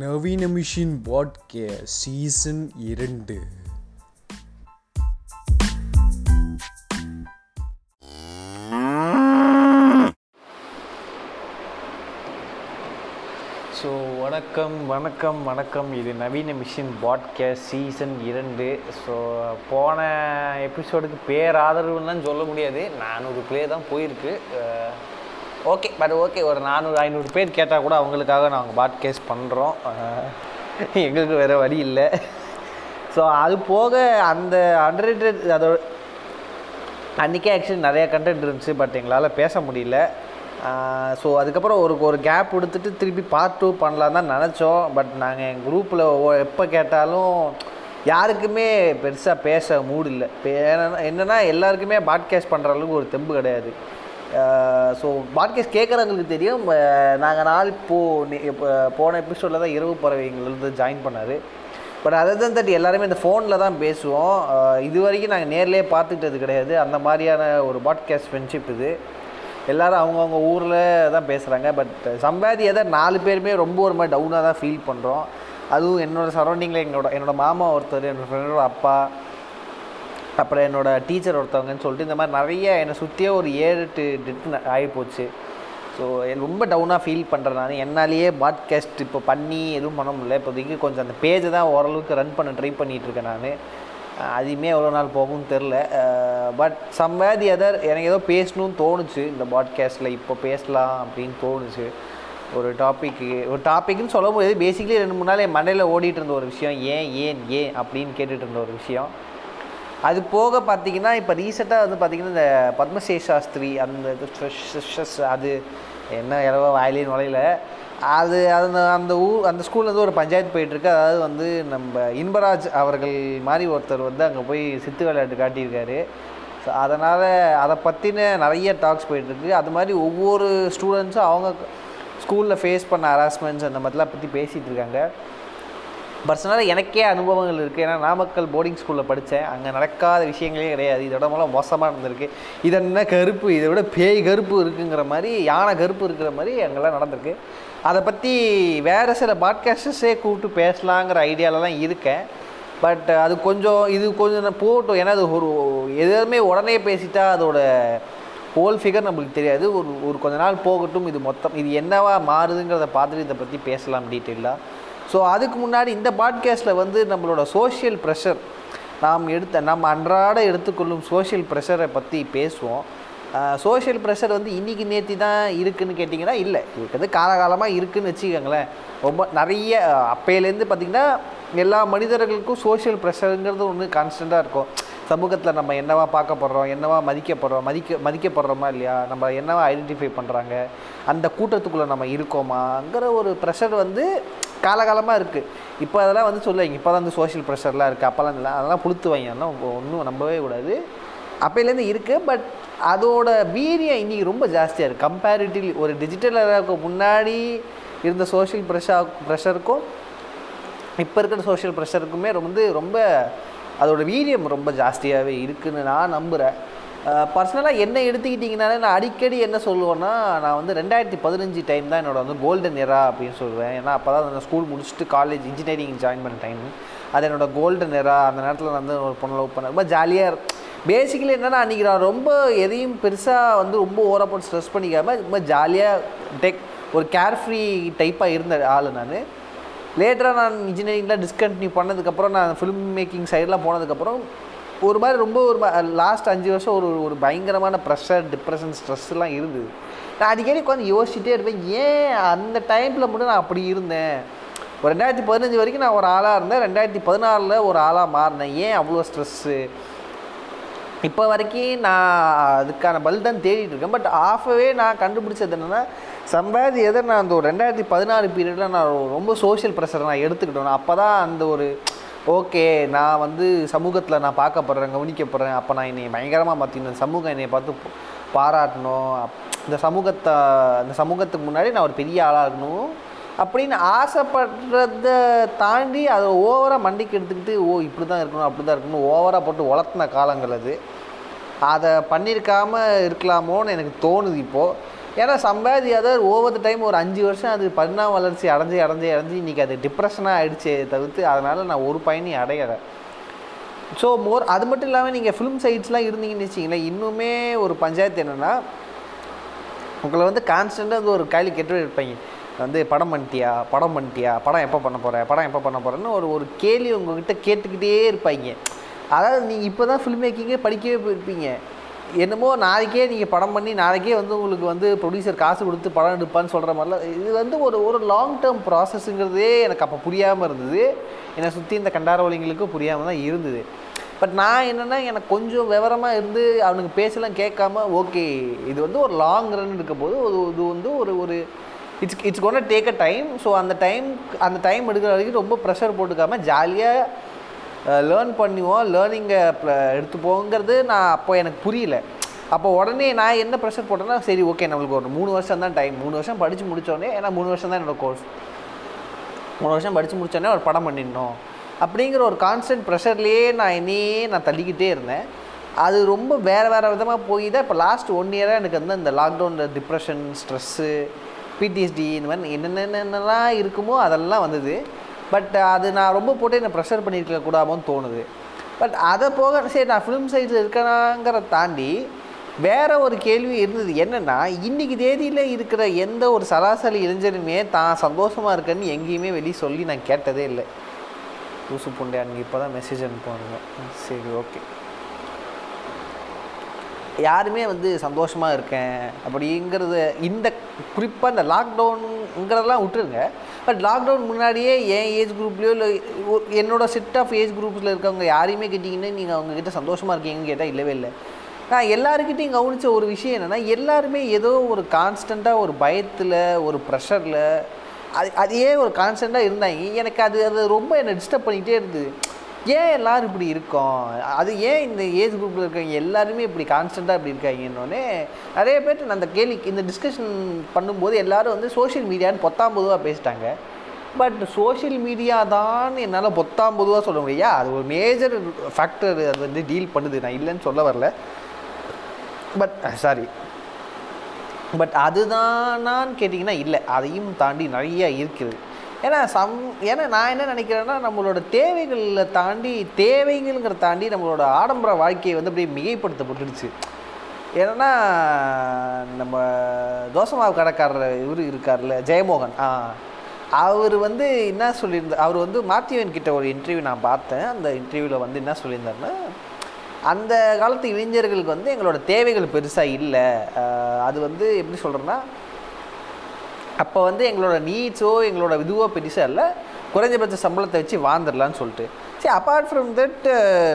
நவீன மிஷின் பாட்கே சீசன் இரண்டு. ஸோ வணக்கம் வணக்கம் வணக்கம். இது நவீன மிஷின் பாட்காஸ்ட் சீசன் இரண்டு. ஸோ போன எபிசோடுக்கு பேர் ஆதரவுன்னு சொல்ல முடியாது. நானூறு பிளே தான் போயிருக்கு. ஓகே பட் ஓகே ஒரு நானூறு ஐநூறு பேர் கேட்டால் கூட அவங்களுக்காக நாங்கள் பாட்காஸ்ட் பண்ணுறோம் எங்களுக்கு வேறு வழி இல்லை. ஸோ அது போக அந்த அண்டர் அதோட அன்றைக்கே ஆக்சுவலி நிறையா கண்டென்ட் இருந்துச்சு பட் எங்களால் பேச முடியல. ஸோ அதுக்கப்புறம் ஒரு ஒரு கேப் கொடுத்துட்டு திருப்பி பார்ட் டூ பண்ணலாம் தான் நினச்சோம். பட் நாங்கள் எங்கள் குரூப்பில் எப்போ கேட்டாலும் யாருக்குமே பெருசாக பேச மூடு இல்லை. என்னென்னா எல்லாருக்குமே பாட்காஸ்ட் பண்ணுற அளவுக்கு ஒரு தெம்பு கிடையாது. ஸோ பாட்காஸ்ட் கேட்குறவங்களுக்கு தெரியும். நாங்கள் நாள் போ இப்போ போன எபிசோடில் தான் இரவு பறவைங்கள்லேருந்து ஜாயின் பண்ணார். பட் அதை தான் தட்டி எல்லாருமே இந்த ஃபோனில் தான் பேசுவோம். இது வரைக்கும் நாங்கள் நேர்லேயே பார்த்துக்கிட்டது கிடையாது. அந்த மாதிரியான ஒரு பாட்காஸ்ட் ஃப்ரெண்ட்ஷிப் இது. எல்லோரும் அவங்கவுங்க ஊரில் தான் பேசுகிறாங்க பட் சம்பாதி எதை நாலு பேருமே ரொம்ப ஒரு மாதிரி டவுனாக தான் ஃபீல் பண்ணுறோம் அதுவும் என்னோடய சரௌண்டிங்கில் என்னோட என்னோடய மாமா ஒருத்தர் என்னோடய ஃப்ரெண்டோட அப்பா அப்புறம் என்னோடய டீச்சர் ஒருத்தவங்கன்னு சொல்லிட்டு இந்த மாதிரி நிறைய என்னை சுற்றியே ஒரு ஏழு எட்டு டெட்டு ஆகிப்போச்சு ஸோ ரொம்ப டவுனாக ஃபீல் பண்ணுறேன் நான். என்னாலேயே பாட்காஸ்ட் இப்போ பண்ணி எதுவும் பண்ண முடியல. இப்போதைக்கு கொஞ்சம் அந்த பேஜை தான் ஓரளவுக்கு ரன் பண்ண ட்ரை பண்ணிகிட்ருக்கேன் நான். அதுவுமே எவ்வளோ நாள் போகும்னு தெரில பட் சம்வேதி அதர் எனக்கு ஏதோ பேசணும்னு தோணுச்சு. இந்த பாட்காஸ்ட்டில் இப்போ பேசலாம் அப்படின்னு தோணுச்சு. ஒரு டாப்பிக்கு ஒரு டாப்பிக்னு சொல்ல முடியாது பேசிக்கலி ரெண்டு மூணு நாள் என் மண்டையில் ஓடிட்டு இருந்த ஒரு விஷயம். ஏன் ஏன் ஏன் அப்படின்னு கேட்டுட்டு இருந்த ஒரு விஷயம். அது போக பார்த்தீங்கன்னா இப்போ ரீசெண்டாக வந்து பார்த்திங்கன்னா இந்த பத்மசே சாஸ்திரி அந்த அது என்ன இரவோ வாயிலையும் நுழையில. அது அந்த அந்த ஊர் அந்த ஸ்கூலில் வந்து ஒரு பஞ்சாயத்து போயிட்டுருக்கு. அதாவது வந்து நம்ம இன்பராஜ் அவர்கள் மாதிரி ஒருத்தர் வந்து அங்கே போய் சித்து விளையாட்டு காட்டியிருக்காரு. ஸோ அதனால் அதை பற்றின நிறைய டாக்ஸ் போயிட்டுருக்கு. அது மாதிரி ஒவ்வொரு ஸ்டூடெண்ட்ஸும் அவங்க ஸ்கூலில் ஃபேஸ் பண்ண ஹராஸ்மெண்ட்ஸ் அந்த மாதிரிலாம் பற்றி பேசிகிட்டு இருக்காங்க. பர்சனலாக எனக்கே அனுபவங்கள் இருக்குது ஏன்னா நாமக்கல் போர்டிங் ஸ்கூலில் படித்தேன் அங்கே நடக்காத விஷயங்களே கிடையாது. இதோட மூலம் மோசமாக இருந்திருக்கு இதென்ன என்ன கருப்பு? இதை விட பேய் கருப்பு இருக்குங்கிற மாதிரி யானை கருப்பு இருக்கிற மாதிரி அங்கெல்லாம் நடந்திருக்கு. அதை பற்றி வேறு சில பாட்காஸ்டர்ஸே கூப்பிட்டு பேசலாங்கிற ஐடியாலலாம் இருக்கேன். பட் அது கொஞ்சம் இது கொஞ்சம் போகட்டும் ஏன்னா அது ஒரு எதுவுமே உடனே பேசிட்டா அதோட ஹோல் ஃபிகர் நம்மளுக்கு தெரியாது. ஒரு ஒரு கொஞ்ச நாள் போகட்டும். இது மொத்தம் இது என்னவா மாறுதுங்கிறத பார்த்துட்டு இதை பற்றி பேசலாம் டீட்டெயிலாக ஸோ அதுக்கு முன்னாடி இந்த பாட்காஸ்ட்டில் வந்து நம்மளோட சோஷியல் ப்ரெஷர் நாம் எடுத்த நம்ம அன்றாட எடுத்துக்கொள்ளும் சோஷியல் ப்ரெஷரை பற்றி பேசுவோம். சோஷியல் ப்ரெஷர் வந்து இன்றைக்கி நேற்று தான் இருக்குதுன்னு கேட்டிங்கன்னா இல்லை. இருக்கிறது காலகாலமாக இருக்குதுன்னு வச்சுக்கோங்களேன். ரொம்ப நிறைய அப்பையிலேருந்து பார்த்திங்கன்னா எல்லா மனிதர்களுக்கும் சோஷியல் ப்ரெஷருங்கிறது ஒன்று கான்ஸ்டண்ட்டாக இருக்கும். சமூகத்தில் நம்ம என்னவா பார்க்கப்படுறோம் என்னவா மதிக்கப்படுறோம் மதிக்க மதிக்கப்படுறோமா இல்லையா? நம்ம என்னவா ஐடென்டிஃபை பண்ணுறாங்க அந்த கூட்டத்துக்குள்ளே நம்ம இருக்கோமாங்கிற ஒரு ப்ரெஷர் வந்து காலகாலமாக இருக்குது இப்போ அதெல்லாம் வந்து சொல்லுவாங்க இப்போ தான் வந்து சோஷியல் ப்ரெஷர்லாம் இருக்குது அப்போல்லாம் இல்லை அதெல்லாம் புளுத்துவாங்க அதெல்லாம் ஒன்றும் நம்பவே கூடாது. அப்போலேருந்து இருக்குது பட் அதோட வீரியம் இன்றைக்கி ரொம்ப ஜாஸ்தியாக இருக்குது கம்பேரிட்டிவ்லி ஒரு டிஜிட்டல் முன்னாடி இருந்த சோஷியல் ப்ரெஷர் ப்ரெஷருக்கும் இப்போ இருக்கிற சோஷியல் ப்ரெஷருக்குமே வந்து ரொம்ப அதோட வீரியம் ரொம்ப ஜாஸ்தியாகவே இருக்குதுன்னு நான் நம்புகிறேன் பர்சனலாக என்ன எடுத்துக்கிட்டிங்கனாலே நான் அடிக்கடி என்ன சொல்லுவேன்னா நான் வந்து ரெண்டாயிரத்தி பதினஞ்சு டைம் தான் என்னோட வந்து கோல்டன் எரா அப்படின்னு சொல்லுவேன். ஏன்னா அப்போ தான் நான் ஸ்கூல் முடிச்சுட்டு காலேஜ் இன்ஜினியரிங் ஜாயின் பண்ண டைம் அது என்னோடய கோல்டன் எரா அந்த நேரத்தில் நான் வந்து ஒரு பொண்ணு லவ் பண்ண ரொம்ப ஜாலியாக பேசிக்கலி என்னென்னா அன்றைக்கி நான் ரொம்ப எதையும் பெருசாக வந்து ரொம்ப ஓவராக போட்டு ஸ்ட்ரெஸ் பண்ணிக்காமல் ரொம்ப ஜாலியாக டெக் ஒரு கேர்ஃப்ரீ டைப்பாக இருந்த ஆள் நான். லேட்டராக நான் இன்ஜினியரிங்லாம் டிஸ்கண்டினியூ பண்ணதுக்கப்புறம் நான் ஃபிலிம் மேக்கிங் சைடெலாம் போனதுக்கப்புறம் ஒரு மாதிரி ரொம்ப ஒரு லாஸ்ட் அஞ்சு வருஷம் ஒரு ஒரு பயங்கரமான ப்ரெஷர் டிப்ரெஷன் ஸ்ட்ரெஸ்லாம் இருந்தது. நான் அடிக்கடி உட்காந்து யோசிச்சுட்டே இருப்பேன் ஏன் அந்த டைமில் மட்டும் நான் அப்படி இருந்தேன்? ஒரு ரெண்டாயிரத்தி பதினஞ்சு வரைக்கும் நான் ஒரு ஆளாக இருந்தேன் ரெண்டாயிரத்தி பதினாறில் ஒரு ஆளாக மாறினேன். ஏன் அவ்வளோ ஸ்ட்ரெஸ்ஸு இப்போ வரைக்கும் நான் அதுக்கான பல் தான் தேடிட்டு இருக்கேன். பட் ஆஃபவே நான் கண்டுபிடிச்சது என்னென்னா சம்பாதி எதை நான் அந்த ஒரு ரெண்டாயிரத்தி பதினாறு பீரியடில் நான் ரொம்ப சோஷியல் ப்ரெஷரை நான் எடுத்துக்கிட்டேன். அப்போ தான் அந்த ஒரு ஓகே நான் வந்து சமூகத்தில் நான் பார்க்கப்படுறேன் கவனிக்கப்படுறேன். அப்போ நான் என்னை பயங்கரமாக மாற்றினேன் சமூகம் என்னை பார்த்து பாராட்டணும். இந்த சமூகத்தை இந்த சமூகத்துக்கு முன்னாடி நான் ஒரு பெரிய ஆளாக இருக்கணும் அப்படின்னு ஆசைப்படுறத தாண்டி அதை ஓவராக மண்டிக்கு எடுத்துக்கிட்டு ஓ இப்படி தான் இருக்கணும் அப்படி தான் இருக்கணும் ஓவராக போட்டு வளர்த்தின காலங்கள் அது. அதை பண்ணியிருக்காமல் இருக்கலாமோன்னு எனக்கு தோணுது இப்போது ஏன்னா சம்பாதி அதர் ஓவர் த டைம் ஒரு அஞ்சு வருஷம் அது பரிணாம வளர்ச்சி அடைஞ்சு அடைஞ்சு அடைஞ்சு இன்றைக்கி அது டிப்ரெஷனாக ஆகிடுச்சே தவிர்த்து அதனால் நான் ஒரு பயனையும் அடையலை. ஸோ மோர் அது மட்டும் இல்லாமல் நீங்கள் ஃபிலிம் சைட்ஸ்லாம் இருந்தீங்கன்னு வச்சிங்களேன் இன்னுமே ஒரு பஞ்சாயத்து என்னென்னா உங்களை வந்து கான்ஸ்டண்ட்டாக வந்து ஒரு கேள்வி கேட்டு இருப்பீங்க வந்து படம் பண்ணிட்டியா படம் பண்ணிட்டியா படம் எப்போ பண்ண போகிற படம் எப்போ பண்ண போகிறேன்னு ஒரு ஒரு கேள்வி உங்ககிட்ட கேட்டுக்கிட்டே இருப்பாங்க. அதாவது நீங்கள் இப்போ தான் ஃபில்ம் மேக்கிங்கே படிக்கவே போயிருப்பீங்க. என்னமோ நாளைக்கே நீங்கள் படம் பண்ணி நாளைக்கே வந்து உங்களுக்கு வந்து ப்ரொடியூசர் காசு கொடுத்து படம் எடுப்பான்னு சொல்கிற மாதிரிலாம் இது வந்து ஒரு ஒரு லாங் டேர்ம் ப்ராசஸ்ஸுங்கிறதே எனக்கு அப்போ புரியாமல் இருந்தது. என்னை சுற்றி இந்த கண்டாரவழிங்களுக்கும் புரியாமல் தான் இருந்தது. பட் நான் என்னென்னா எனக்கு கொஞ்சம் விவரமாக இருந்து அவனுக்கு பேசலாம் கேட்காம ஓகே இது வந்து ஒரு லாங் ரன் இருக்க போது ஒரு இது வந்து ஒரு ஒரு இட்ஸ் இட்ஸ் கொண்ட டேக் அ டைம் ஸோ அந்த டைம் அந்த டைம் எடுக்கிற வரைக்கும் ரொம்ப ப்ரெஷர் போட்டுக்காம ஜாலியாக லேர்ன் பண்ணுவோம் லேர்னிங்கை எடுத்துப்போங்கிறது நான் அப்போ எனக்கு புரியல. அப்போ உடனே நான் என்ன ப்ரெஷர் போட்டேன்னா சரி ஓகே நம்மளுக்கு ஒரு மூணு வருஷம் தான் டைம் மூணு வருஷம் படித்து முடித்தோடனே ஏன்னா மூணு வருஷம் தான் என்னோடய கோர்ஸ் மூணு வருஷம் படித்து முடித்தோடனே ஒரு படம் பண்ணிடணும். அப்படிங்கிற ஒரு கான்ஸ்டன்ட் ப்ரெஷர்லேயே நான் என்னையே நான் தள்ளிக்கிட்டே இருந்தேன். அது ரொம்ப வேறு வேறு விதமாக போய் தான் இப்போ லாஸ்ட் ஒன் இயராக எனக்கு வந்து இந்த லாக்டவுனில் டிப்ரெஷன் ஸ்ட்ரெஸ்ஸு பிடிஎஸ்டி இந்த மாதிரி என்னென்னலாம் இருக்குமோ அதெல்லாம் வந்தது. பட் uh, அது நான் ரொம்ப போட்டு என்னை ப்ரெஷர் பண்ணியிருக்க கூடாமோன்னு தோணுது. பட் அதை போக சரி நான் ஃபிலிம் சைடில் இருக்கனாங்கிறத தாண்டி வேற ஒரு கேள்வி இருந்தது. என்னென்னா இன்றைக்கி தேதியில் இருக்கிற எந்த ஒரு சராசரி இளைஞருமே தான் சந்தோஷமாக இருக்கேன்னு எங்கேயுமே வெளியே சொல்லி நான் கேட்டதே இல்லை. லூசு புண்டை இப்போ தான் மெசேஜ் அனுப்புவாங்க சரி ஓகே யாருமே வந்து சந்தோஷமாக இருக்கேன் அப்படிங்கிறது இந்த குறிப்பாக இந்த லாக்டவுனுங்கிறதெல்லாம் விட்டுருங்க. பட் லாக்டவுன் முன்னாடியே என் ஏஜ் குரூப்லேயோ இல்லை என்னோட செட் ஆஃப் ஏஜ் குரூப்ஸில் இருக்கவங்க யாரையுமே கேட்டிங்கன்னா நீங்கள் அவங்கக்கிட்ட சந்தோஷமாக இருக்கீங்கன்னு கேட்டால் இல்லவே இல்லை. நான் எல்லாருக்கிட்டையும் கவனித்த ஒரு விஷயம் என்னென்னா எல்லாருமே ஏதோ ஒரு கான்ஸ்டண்ட்டாக ஒரு பயத்தில் ஒரு ப்ரெஷரில் அது அதையே ஒரு கான்ஸ்டண்ட்டாக இருந்தாங்க. எனக்கு அது அது ரொம்ப என்னை டிஸ்டர்ப் பண்ணிகிட்டே இருந்தது. ஏன் எல்லோரும் இப்படி இருக்கோம்? அது ஏன் இந்த ஏஜ் குரூப்பில் இருக்கவங்க எல்லாருமே இப்படி கான்ஸ்டண்ட்டாக இப்படி இருக்காங்கன்னொன்னே நிறைய பேர் நான் அந்த கேள்வி இந்த டிஸ்கஷன் பண்ணும்போது எல்லோரும் வந்து சோஷியல் மீடியான்னு பொத்தாம் பொதுவாக பேசிட்டாங்க. பட் சோஷியல் மீடியா தான் என்னால் பொத்தாம் பொதுவாக சொல்ல முடியா அது ஒரு மேஜர் ஃபேக்டர் அது வந்து டீல் பண்ணுது. நான் இல்லைன்னு சொல்ல வரல. பட் சாரி பட் அதுதானான்னு கேட்டிங்கன்னா இல்லை. அதையும் தாண்டி நிறையா இருக்குது. ஏன்னா சம் ஏன்னா நான் என்ன நினைக்கிறேன்னா நம்மளோட தேவைகளில் தாண்டி தேவைங்கிற தாண்டி நம்மளோட ஆடம்பர வாழ்க்கையை வந்து அப்படியே மிகைப்படுத்தப்பட்டுடுச்சு. ஏன்னா நம்ம தோசை மாவு கடைக்காரர் இவர் இருக்கார்ல ஜெயமோகன். ஆ அவர் வந்து என்ன சொல்லியிருந்தார் அவர் வந்து மாத்தியவன் கிட்ட ஒரு இன்டர்வியூ நான் பார்த்தேன். அந்த இன்டர்வியூவில் வந்து என்ன சொல்லியிருந்தாருன்னா அந்த காலத்து இளைஞர்களுக்கு வந்து எங்களோட தேவைகள் பெருசாக இல்லை. அது வந்து எப்படி சொல்கிறேன்னா அப்போ வந்து எங்களோட நீட்ஸோ எங்களோட இதுவோ பெருசாக இல்லை. குறைஞ்சபட்ச சம்பளத்தை வச்சு வாழ்ந்துடலான்னு சொல்லிட்டு. சரி அப்பார்ட் ஃப்ரம் தட்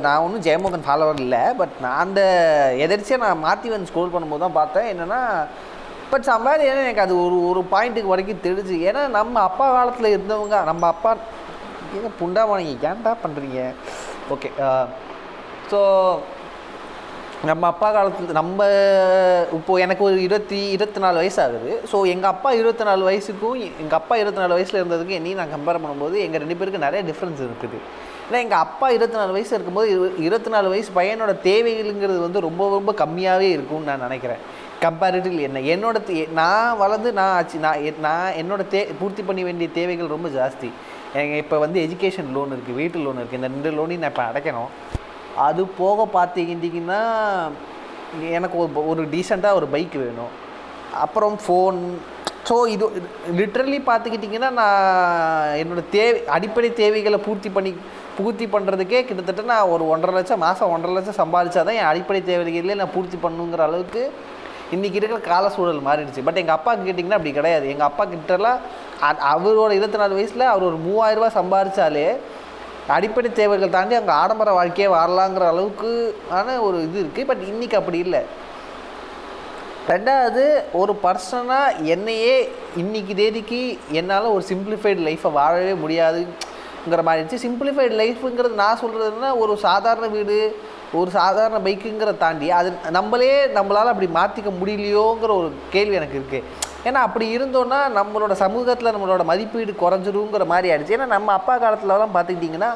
நான் ஒன்றும் ஜெயமோகன் ஃபாலோவர் இல்லை. பட் நான் அந்த எதிர்ச்சியாக நான் மாற்றி வந்து ஸ்கோர் பண்ணும்போது தான் பார்த்தேன். என்னென்னா பட் சம்பாதி ஏன்னா எனக்கு அது ஒரு ஒரு பாயிண்ட்டுக்கு வரைக்கும் தெரிஞ்சு. ஏன்னா நம்ம அப்பா காலத்தில் இருந்தவங்க நம்ம அப்பா ஏன் புண்டாமணிங்க ஏன்டா பண்ணுறீங்க ஓகே ஸோ நம்ம அப்பா காலத்தில் நம்ம இப்போது எனக்கு ஒரு இருபத்தி இருபத்தி நாலு வயசு ஆகுது ஸோ எங்கள் அப்பா இருபத்தி நாலு வயசுக்கும் எங்கள் அப்பா இருபத்தி நாலு வயசில் இருந்ததுக்கும் என்னையும் நான் கம்பேர் பண்ணும்போது எங்கள் ரெண்டு பேருக்கு நிறைய டிஃப்ரென்ஸ் இருக்குது. ஏன்னா எங்கள் அப்பா இருபத்தி நாலு வயசு இருக்கும்போது இருபத்தி நாலு வயசு பையனோட தேவைகளுங்கிறது வந்து ரொம்ப ரொம்ப கம்மியாகவே இருக்கும்னு நான் நினைக்கிறேன். கம்பேரிட்டிவ் என்ன என்னோட நான் வளர்ந்து நான் ஆச்சு நான் நான் என்னோட தே பூர்த்தி பண்ண வேண்டிய தேவைகள் ரொம்ப ஜாஸ்தி. எனக்கு இப்போ வந்து எஜுகேஷன் லோன் இருக்குது வீட்டு லோன் இருக்குது இந்த ரெண்டு லோனையும் நான் இப்போ அடைக்கணும். அது போக பார்த்துக்கிட்டிங்கன்னா எனக்கு ஒரு ஒரு டீசெண்டாக ஒரு பைக் வேணும். அப்புறம் ஃபோன் ஸோ இது லிட்ரலி பார்த்துக்கிட்டிங்கன்னா நான் என்னோடய தேவை அடிப்படை தேவைகளை பூர்த்தி பண்ணி பூர்த்தி பண்ணுறதுக்கே கிட்டத்தட்ட நான் ஒரு ஒன்றரை லட்சம் மாதம் ஒன்றரை லட்சம் சம்பாதிச்சா தான் என் அடிப்படை தேவைகளே நான் பூர்த்தி பண்ணுங்கிற அளவுக்கு இன்றைக்கி இருக்கிற கால சூழல் மாறிடுச்சு. பட் எங்கள் அப்பாவுக்கு கேட்டிங்கன்னா அப்படி கிடையாது. எங்கள் அப்பா கிட்டலாம் அ- அவரோட இருபத்தி நாலு வயசில் அவர் ஒரு மூவாயிரம் ரூபாய் சம்பாதிச்சாலே அடிப்படை தேவைகள் தாண்டி அங்கே ஆடம்பர வாழ்க்கையே வரலாங்கிற அளவுக்கு ஆன ஒரு இது இருக்குது பட் இன்றைக்கி அப்படி இல்லை. ரெண்டாவது ஒரு பர்சனாக என்னையே இன்றைக்கி தேதிக்கு என்னால் ஒரு சிம்பிளிஃபைடு லைஃப்பை வாழவே முடியாதுங்கிற மாதிரி இருந்துச்சு. சிம்பிளிஃபைடு லைஃப்புங்கிறது நான் சொல்கிறதுனா ஒரு சாதாரண வீடு ஒரு சாதாரண பைக்குங்கிற தாண்டி அது நம்மளே நம்மளால் அப்படி மாற்றிக்க முடியலையோங்கிற ஒரு கேள்வி எனக்கு இருக்குது ஏன்னா அப்படி இருந்தோன்னா நம்மளோட சமூகத்தில் நம்மளோட மதிப்பீடு குறைஞ்சிருங்கிற மாதிரி ஆயிடுச்சு. ஏன்னா நம்ம அப்பா காலத்துலலாம் பார்த்துக்கிட்டிங்கன்னா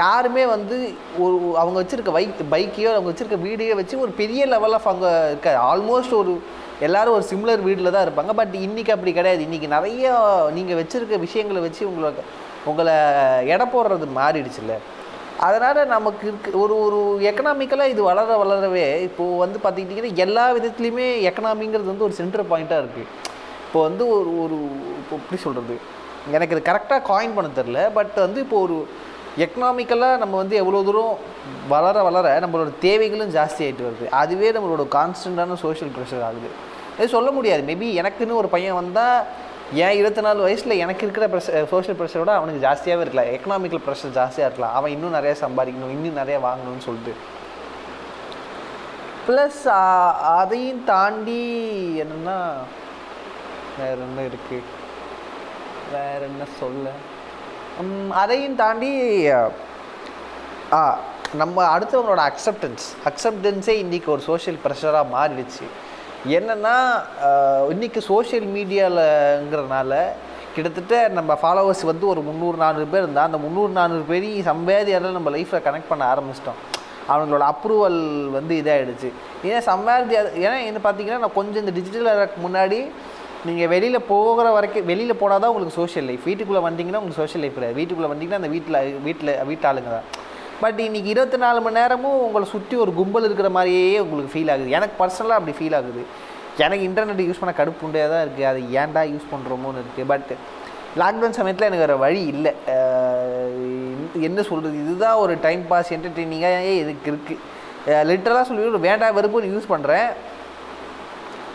யாருமே வந்து ஒரு அவங்க வச்சுருக்க பைக் பைக்கையோ அவங்க வச்சுருக்க வீடையோ வச்சு ஒரு பெரிய லெவல் ஆஃப் அங்கே இருக்க ஆல்மோஸ்ட் ஒரு எல்லோரும் ஒரு சிம்லர் வீட்டில் தான் இருப்பாங்க. பட் இன்றைக்கி அப்படி கிடையாது. இன்றைக்கி நிறைய நீங்கள் வச்சுருக்க விஷயங்களை வச்சு உங்களை உங்களை எடை போடுறது மாறிடுச்சுல்ல அதனால் நமக்கு இருக்கு ஒரு ஒரு எக்கனாமிக்கலாக இது வளர வளரவே இப்போது வந்து பார்த்துக்கிட்டிங்கன்னா எல்லா விதத்துலேயுமே எக்கனாமிங்கிறது வந்து ஒரு சென்டர் பாயிண்ட்டாக இருக்குது இப்போ வந்து ஒரு ஒரு இப்போ எப்படி சொல்கிறது எனக்கு இது கரெக்டாக காயின் பண்ண தெரில பட் வந்து இப்போ ஒரு எக்கனாமிக்கலாக நம்ம வந்து எவ்வளோ தூரம் வளர வளர நம்மளோட தேவைகளும் ஜாஸ்தி ஆகிட்டு வருது. அதுவே நம்மளோட கான்ஸ்டண்ட்டான சோஷியல் ப்ரெஷர் ஆகுது. இது சொல்ல முடியாது. மேபி எனக்குன்னு ஒரு பையன் வந்தால் ஏன் இருபத்தி நாலு வயசில் எனக்கு இருக்கிற ப்ரெஷர் சோஷியல் ப்ரெஷரோட அவனுக்கு ஜாஸ்தியாகவே இருக்கலாம். எக்கனாமிக்கல் ப்ரெஷர் ஜாஸ்தியாக இருக்கலாம். அவன் இன்னும் நிறையா சம்பாதிக்கணும் இன்னும் நிறையா வாங்கணும்னு சொல்லிட்டு. ப்ளஸ் அதையும் தாண்டி என்னென்னா வேற என்ன இருக்குது வேற என்ன சொல்ல? அதையும் தாண்டி ஆ நம்ம அடுத்தவங்களோட அக்செப்டன்ஸ் அக்செப்டன்ஸே இன்றைக்கி ஒரு சோஷியல் ப்ரெஷராக மாறிடுச்சு. என்னென்னா இன்றைக்கி சோஷியல் மீடியாலங்கிறனால கிட்டத்தட்ட நம்ம ஃபாலோவர்ஸ் வந்து ஒரு முந்நூறு நானூறு பேர் இருந்தால் அந்த முந்நூறு நானூறு பேரையும் சம்வேதியாரில் நம்ம லைஃப்பில் கனெக்ட் பண்ண ஆரம்பிச்சிட்டோம். அவங்களோட அப்ரூவல் வந்து இதாகிடுச்சு ஏன் சம்பாதி ஏன்னா என்ன பார்த்தீங்கன்னா நான் கொஞ்சம் இந்த டிஜிட்டல் முன்னாடி நீங்கள் வெளியில் போகிற வரைக்கும் வெளியில் போனால் தான் உங்களுக்கு சோஷியல் லைஃப் வீட்டுக்குள்ளே வந்தீங்கன்னா உங்களுக்கு சோஷியல் லைஃப் கிடையாது. வீட்டுக்குள்ளே வந்தீங்கன்னா அந்த வீட்டில் வீட்டில் வீட்டாளுங்க தான். பட் இன்றைக்கி இருபத்தி நாலு மணி நேரமும் உங்களை சுற்றி ஒரு கும்பல் இருக்கிற மாதிரியே உங்களுக்கு ஃபீல் ஆகுது. எனக்கு பர்சனலாக அப்படி ஃபீல் ஆகுது. எனக்கு இன்டர்நெட் யூஸ் பண்ண கடுப்பு உண்டே தான் இருக்குது அது ஏன்டா யூஸ் பண்ணுறோமோன்னு இருக்குது பட் லாக்டவுன் சமயத்தில் எனக்கு வேறு வழி இல்லை. என்ன சொல்கிறது இதுதான் ஒரு டைம் பாஸ் என்டர்டெய்னிங்காக இதுக்கு இருக்குது லிட்டரலாக சொல்லி வேண்டாம் வெறுப்புன்னு யூஸ் பண்ணுறேன்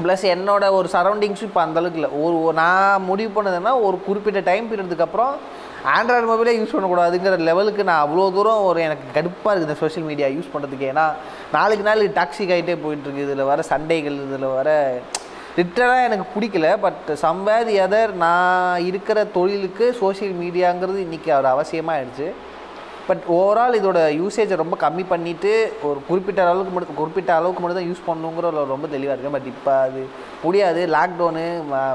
ப்ளஸ் என்னோட ஒரு சரௌண்டிங்ஸும் இப்போ அந்தளவுக்கு இல்லை. ஒரு நான் முடிவு பண்ணதுன்னா ஒரு குறிப்பிட்ட டைம் பீரியடுக்கு அப்புறம் ஆண்ட்ராய்டு மொபைலே யூஸ் பண்ணக்கூடாதுங்கிற லெவலுக்கு நான் அவ்வளோ தூரம் ஒரு எனக்கு கடுப்பாக இருக்குது இந்த சோஷியல் மீடியா யூஸ் பண்ணுறதுக்கு ஏன்னா நாளுக்கு நாள் டாக்ஸிக் ஆகிட்டே போயிட்டுருக்கு. இதில் வர சண்டைகள் இதில் வர லிட்டராக எனக்கு பிடிக்கல. பட் சம்பாதி எதர் நான் இருக்கிற தொழிலுக்கு சோஷியல் மீடியாங்கிறது இன்றைக்கி ஒரு அவசியமாக ஆயிடுச்சு. பட் ஓவரால் இதோட யூசேஜை ரொம்ப கம்மி பண்ணிவிட்டு ஒரு குறிப்பிட்ட அளவுக்கு மட்டும் குறிப்பிட்ட அளவுக்கு மட்டும் தான் யூஸ் பண்ணணுங்கிற ஒரு ரொம்ப தெளிவாக இருக்குது பட் இப்போ அது முடியாது. லாக்டவுனு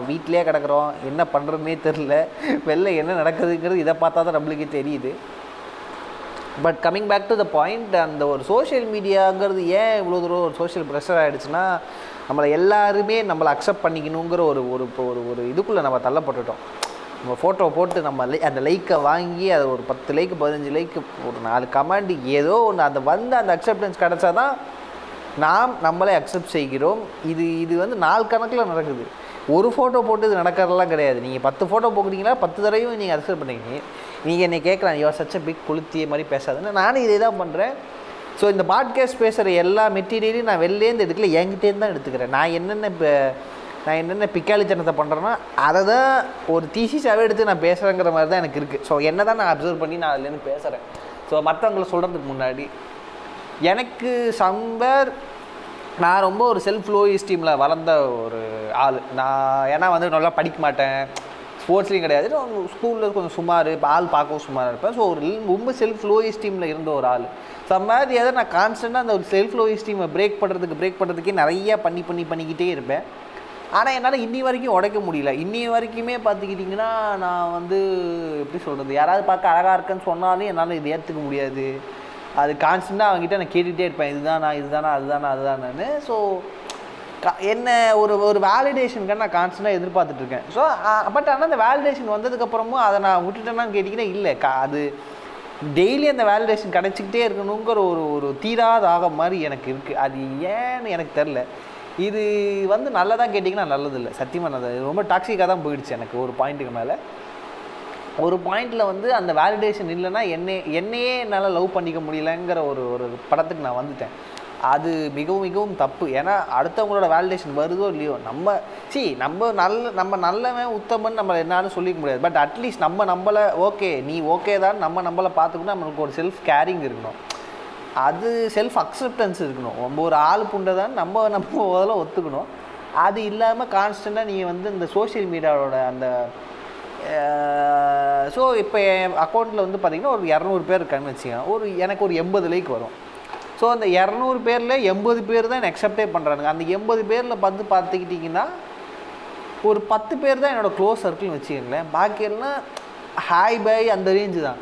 வீட்டிலே கிடக்குறோம். என்ன பண்ணுறதுனே தெரில வெளில என்ன நடக்குதுங்கிறது இதை பார்த்தா தான் நம்மளுக்கே தெரியுது. But coming back to the point அந்த ஒரு சோஷியல் மீடியாங்கிறது ஏன் இவ்வளோ தூரம் ஒரு சோஷியல் ப்ரெஷர் ஆகிடுச்சுன்னா நம்மளை எல்லாருமே நம்மளை அக்செப்ட் பண்ணிக்கணுங்கிற ஒரு ஒரு இப்போ ஒரு ஒரு இதுக்குள்ளே நம்ம தள்ளப்பட்டுட்டோம். நம்ம ஃபோட்டோ போட்டு நம்ம அந்த லைக்கை வாங்கி அது ஒரு பத்து லைக்கு பதினஞ்சு லைக்கு ஒரு நாலு கமெண்ட் ஏதோ ஒன்று அந்த வந்து அந்த அக்செப்டன்ஸ் கிடச்சா தான் நாம் நம்மளே அக்செப்ட் செய்கிறோம். இது இது வந்து நாள் கணக்கில் நடக்குது. ஒரு ஃபோட்டோ போட்டு இது நடக்கிறதெல்லாம் கிடையாது. நீங்கள் பத்து ஃபோட்டோ போக்குறீங்களா பத்து தடவையும் நீங்கள் அக்செப்ட் பண்ணுறீங்க நீங்கள் என்னை கேட்கலாம் யோ சச்ச பிக் கொளுத்திய மாதிரி பேசாதுன்னு. நானும் இதே தான் பண்ணுறேன் ஸோ இந்த பாட்காஸ்ட் பேசுகிற எல்லா மெட்டீரியலையும் நான் வெளிலேருந்து எடுக்கல என்கிட்டேருந்து தான் எடுத்துக்கிறேன். நான் என்னென்ன இப்போ நான் என்னென்ன பிக்காளித்தனத்தை பண்ணுறேன்னா அதை தான் ஒரு தீசிஸாகவே எடுத்து நான் பேசுகிறேங்கிற மாதிரி தான் எனக்கு இருக்குது ஸோ என்ன தான் நான் அப்சர்வ் பண்ணி நான் அதுலேருந்து பேசுகிறேன் ஸோ மற்றவங்கள சொல்கிறதுக்கு முன்னாடி எனக்கு சம்பர் நான் ரொம்ப ஒரு செல்ஃப் லோ ஸ்டீமில் வளர்ந்த ஒரு ஆள். நான் ஏன்னா வந்து நல்லா படிக்க மாட்டேன். ஸ்போர்ட்ஸ்லேயும் கிடையாது. ஸ்கூலில் கொஞ்சம் சுமார் இப்போ ஆள் பார்க்கவும் சுமாராக இருப்பேன். ஸோ ஒரு ரொம்ப செல்ஃப் லோ ஸ்டீமில் இருந்த ஒரு ஆள். ஸோ அந்த மாதிரி எதை நான் கான்ஸ்டண்ட்டாக அந்த ஒரு செல்ஃப் லோ ஸ்டீமை பிரேக் பண்ணுறதுக்கு பிரேக் பண்ணுறதுக்கே நிறையா பண்ணி பண்ணி பண்ணிக்கிட்டே இருப்பேன். ஆனால் என்னால் இன்னி வரைக்கும் உடைக்க முடியல. இன்னி வரைக்குமே பார்த்துக்கிட்டிங்கன்னா நான் வந்து எப்படி சொல்கிறது யாராவது பார்க்க அழகாக இருக்குன்னு சொன்னாலும் என்னால் இது ஏற்றுக்க முடியாது. அது கான்ஸ்டண்ட்டாக அவங்ககிட்ட நான் கேட்டுகிட்டே இருப்பேன். இதுதானா இதுதானா அதுதானா அதுதானு ஸோ என்ன ஒரு ஒரு வேலிடேஷனுக்கு நான் கான்ஸ்டண்ட்டாக எதிர்பார்த்துட்டு இருக்கேன். ஸோ பட் ஆனால் அந்த வேலிடேஷன் வந்ததுக்கப்புறமும் அதை நான் விட்டுட்டேன்னா கேட்டிங்கன்னா இல்லை. கா அது டெய்லி அந்த வேலிடேஷன் கிடச்சிக்கிட்டே இருக்கணுங்கிற ஒரு ஒரு தீராத ஆக மாதிரி எனக்கு இருக்குது அது ஏன்னு எனக்கு தெரில இது வந்து நல்லதாக கேட்டிங்கன்னா நல்லதில்லை. சத்தியமாக நல்லது. ரொம்ப டாக்ஸிக்காக தான் போயிடுச்சு எனக்கு ஒரு பாயிண்ட்டுக்கு மேலே. ஒரு பாயிண்டில் வந்து அந்த வேலிடேஷன் இல்லைன்னா என்னை என்னையே என்னால் லவ் பண்ணிக்க முடியலங்கிற ஒரு ஒரு படத்துக்கு நான் வந்துட்டேன். அது மிகவும் மிகவும் தப்பு. ஏன்னா அடுத்தவங்களோட வேலிடேஷன் வருதோ இல்லையோ நம்ம சி நம்ம நல்ல நம்ம நல்லவன் உத்தமன் நம்ம என்னாலும் சொல்லிக்க முடியாது. பட் அட்லீஸ்ட் நம்ம நம்மளை ஓகே நீ ஓகே தான் நம்ம நம்மளை பார்த்துக்கணும். நம்மளுக்கு ஒரு செல்ஃப் கேரிங் இருக்கணும். அது செல்ஃப் அக்செப்டன்ஸ் இருக்கணும். நம்ம ஒரு ஆள் புண்டை தான் நம்ம நம்ம முதல்ல ஒத்துக்கணும். அது இல்லாமல் கான்ஸ்டண்ட்டாக நீங்கள் வந்து இந்த சோஷியல் மீடியாவோட அந்த ஸோ இப்போ என் அக்கௌண்ட்டில் வந்து பார்த்திங்கன்னா ஒரு இரநூறு பேர் இருக்காங்கன்னு வச்சுக்கோங்க. ஒரு எனக்கு ஒரு எண்பது லைக் வரும். ஸோ அந்த இரநூறு பேரில் எண்பது பேர் தான் அக்செப்டே பண்ணுறானுங்க அந்த எண்பது பேரில் பார்த்து பார்த்துக்கிட்டிங்கன்னா ஒரு பத்து பேர் தான் என்னோடய க்ளோஸ் சர்க்கிள்னு வச்சுக்கோங்களேன். பாக்கி எல்லாம் ஹாய் பை அந்த ரேஞ்சு தான்.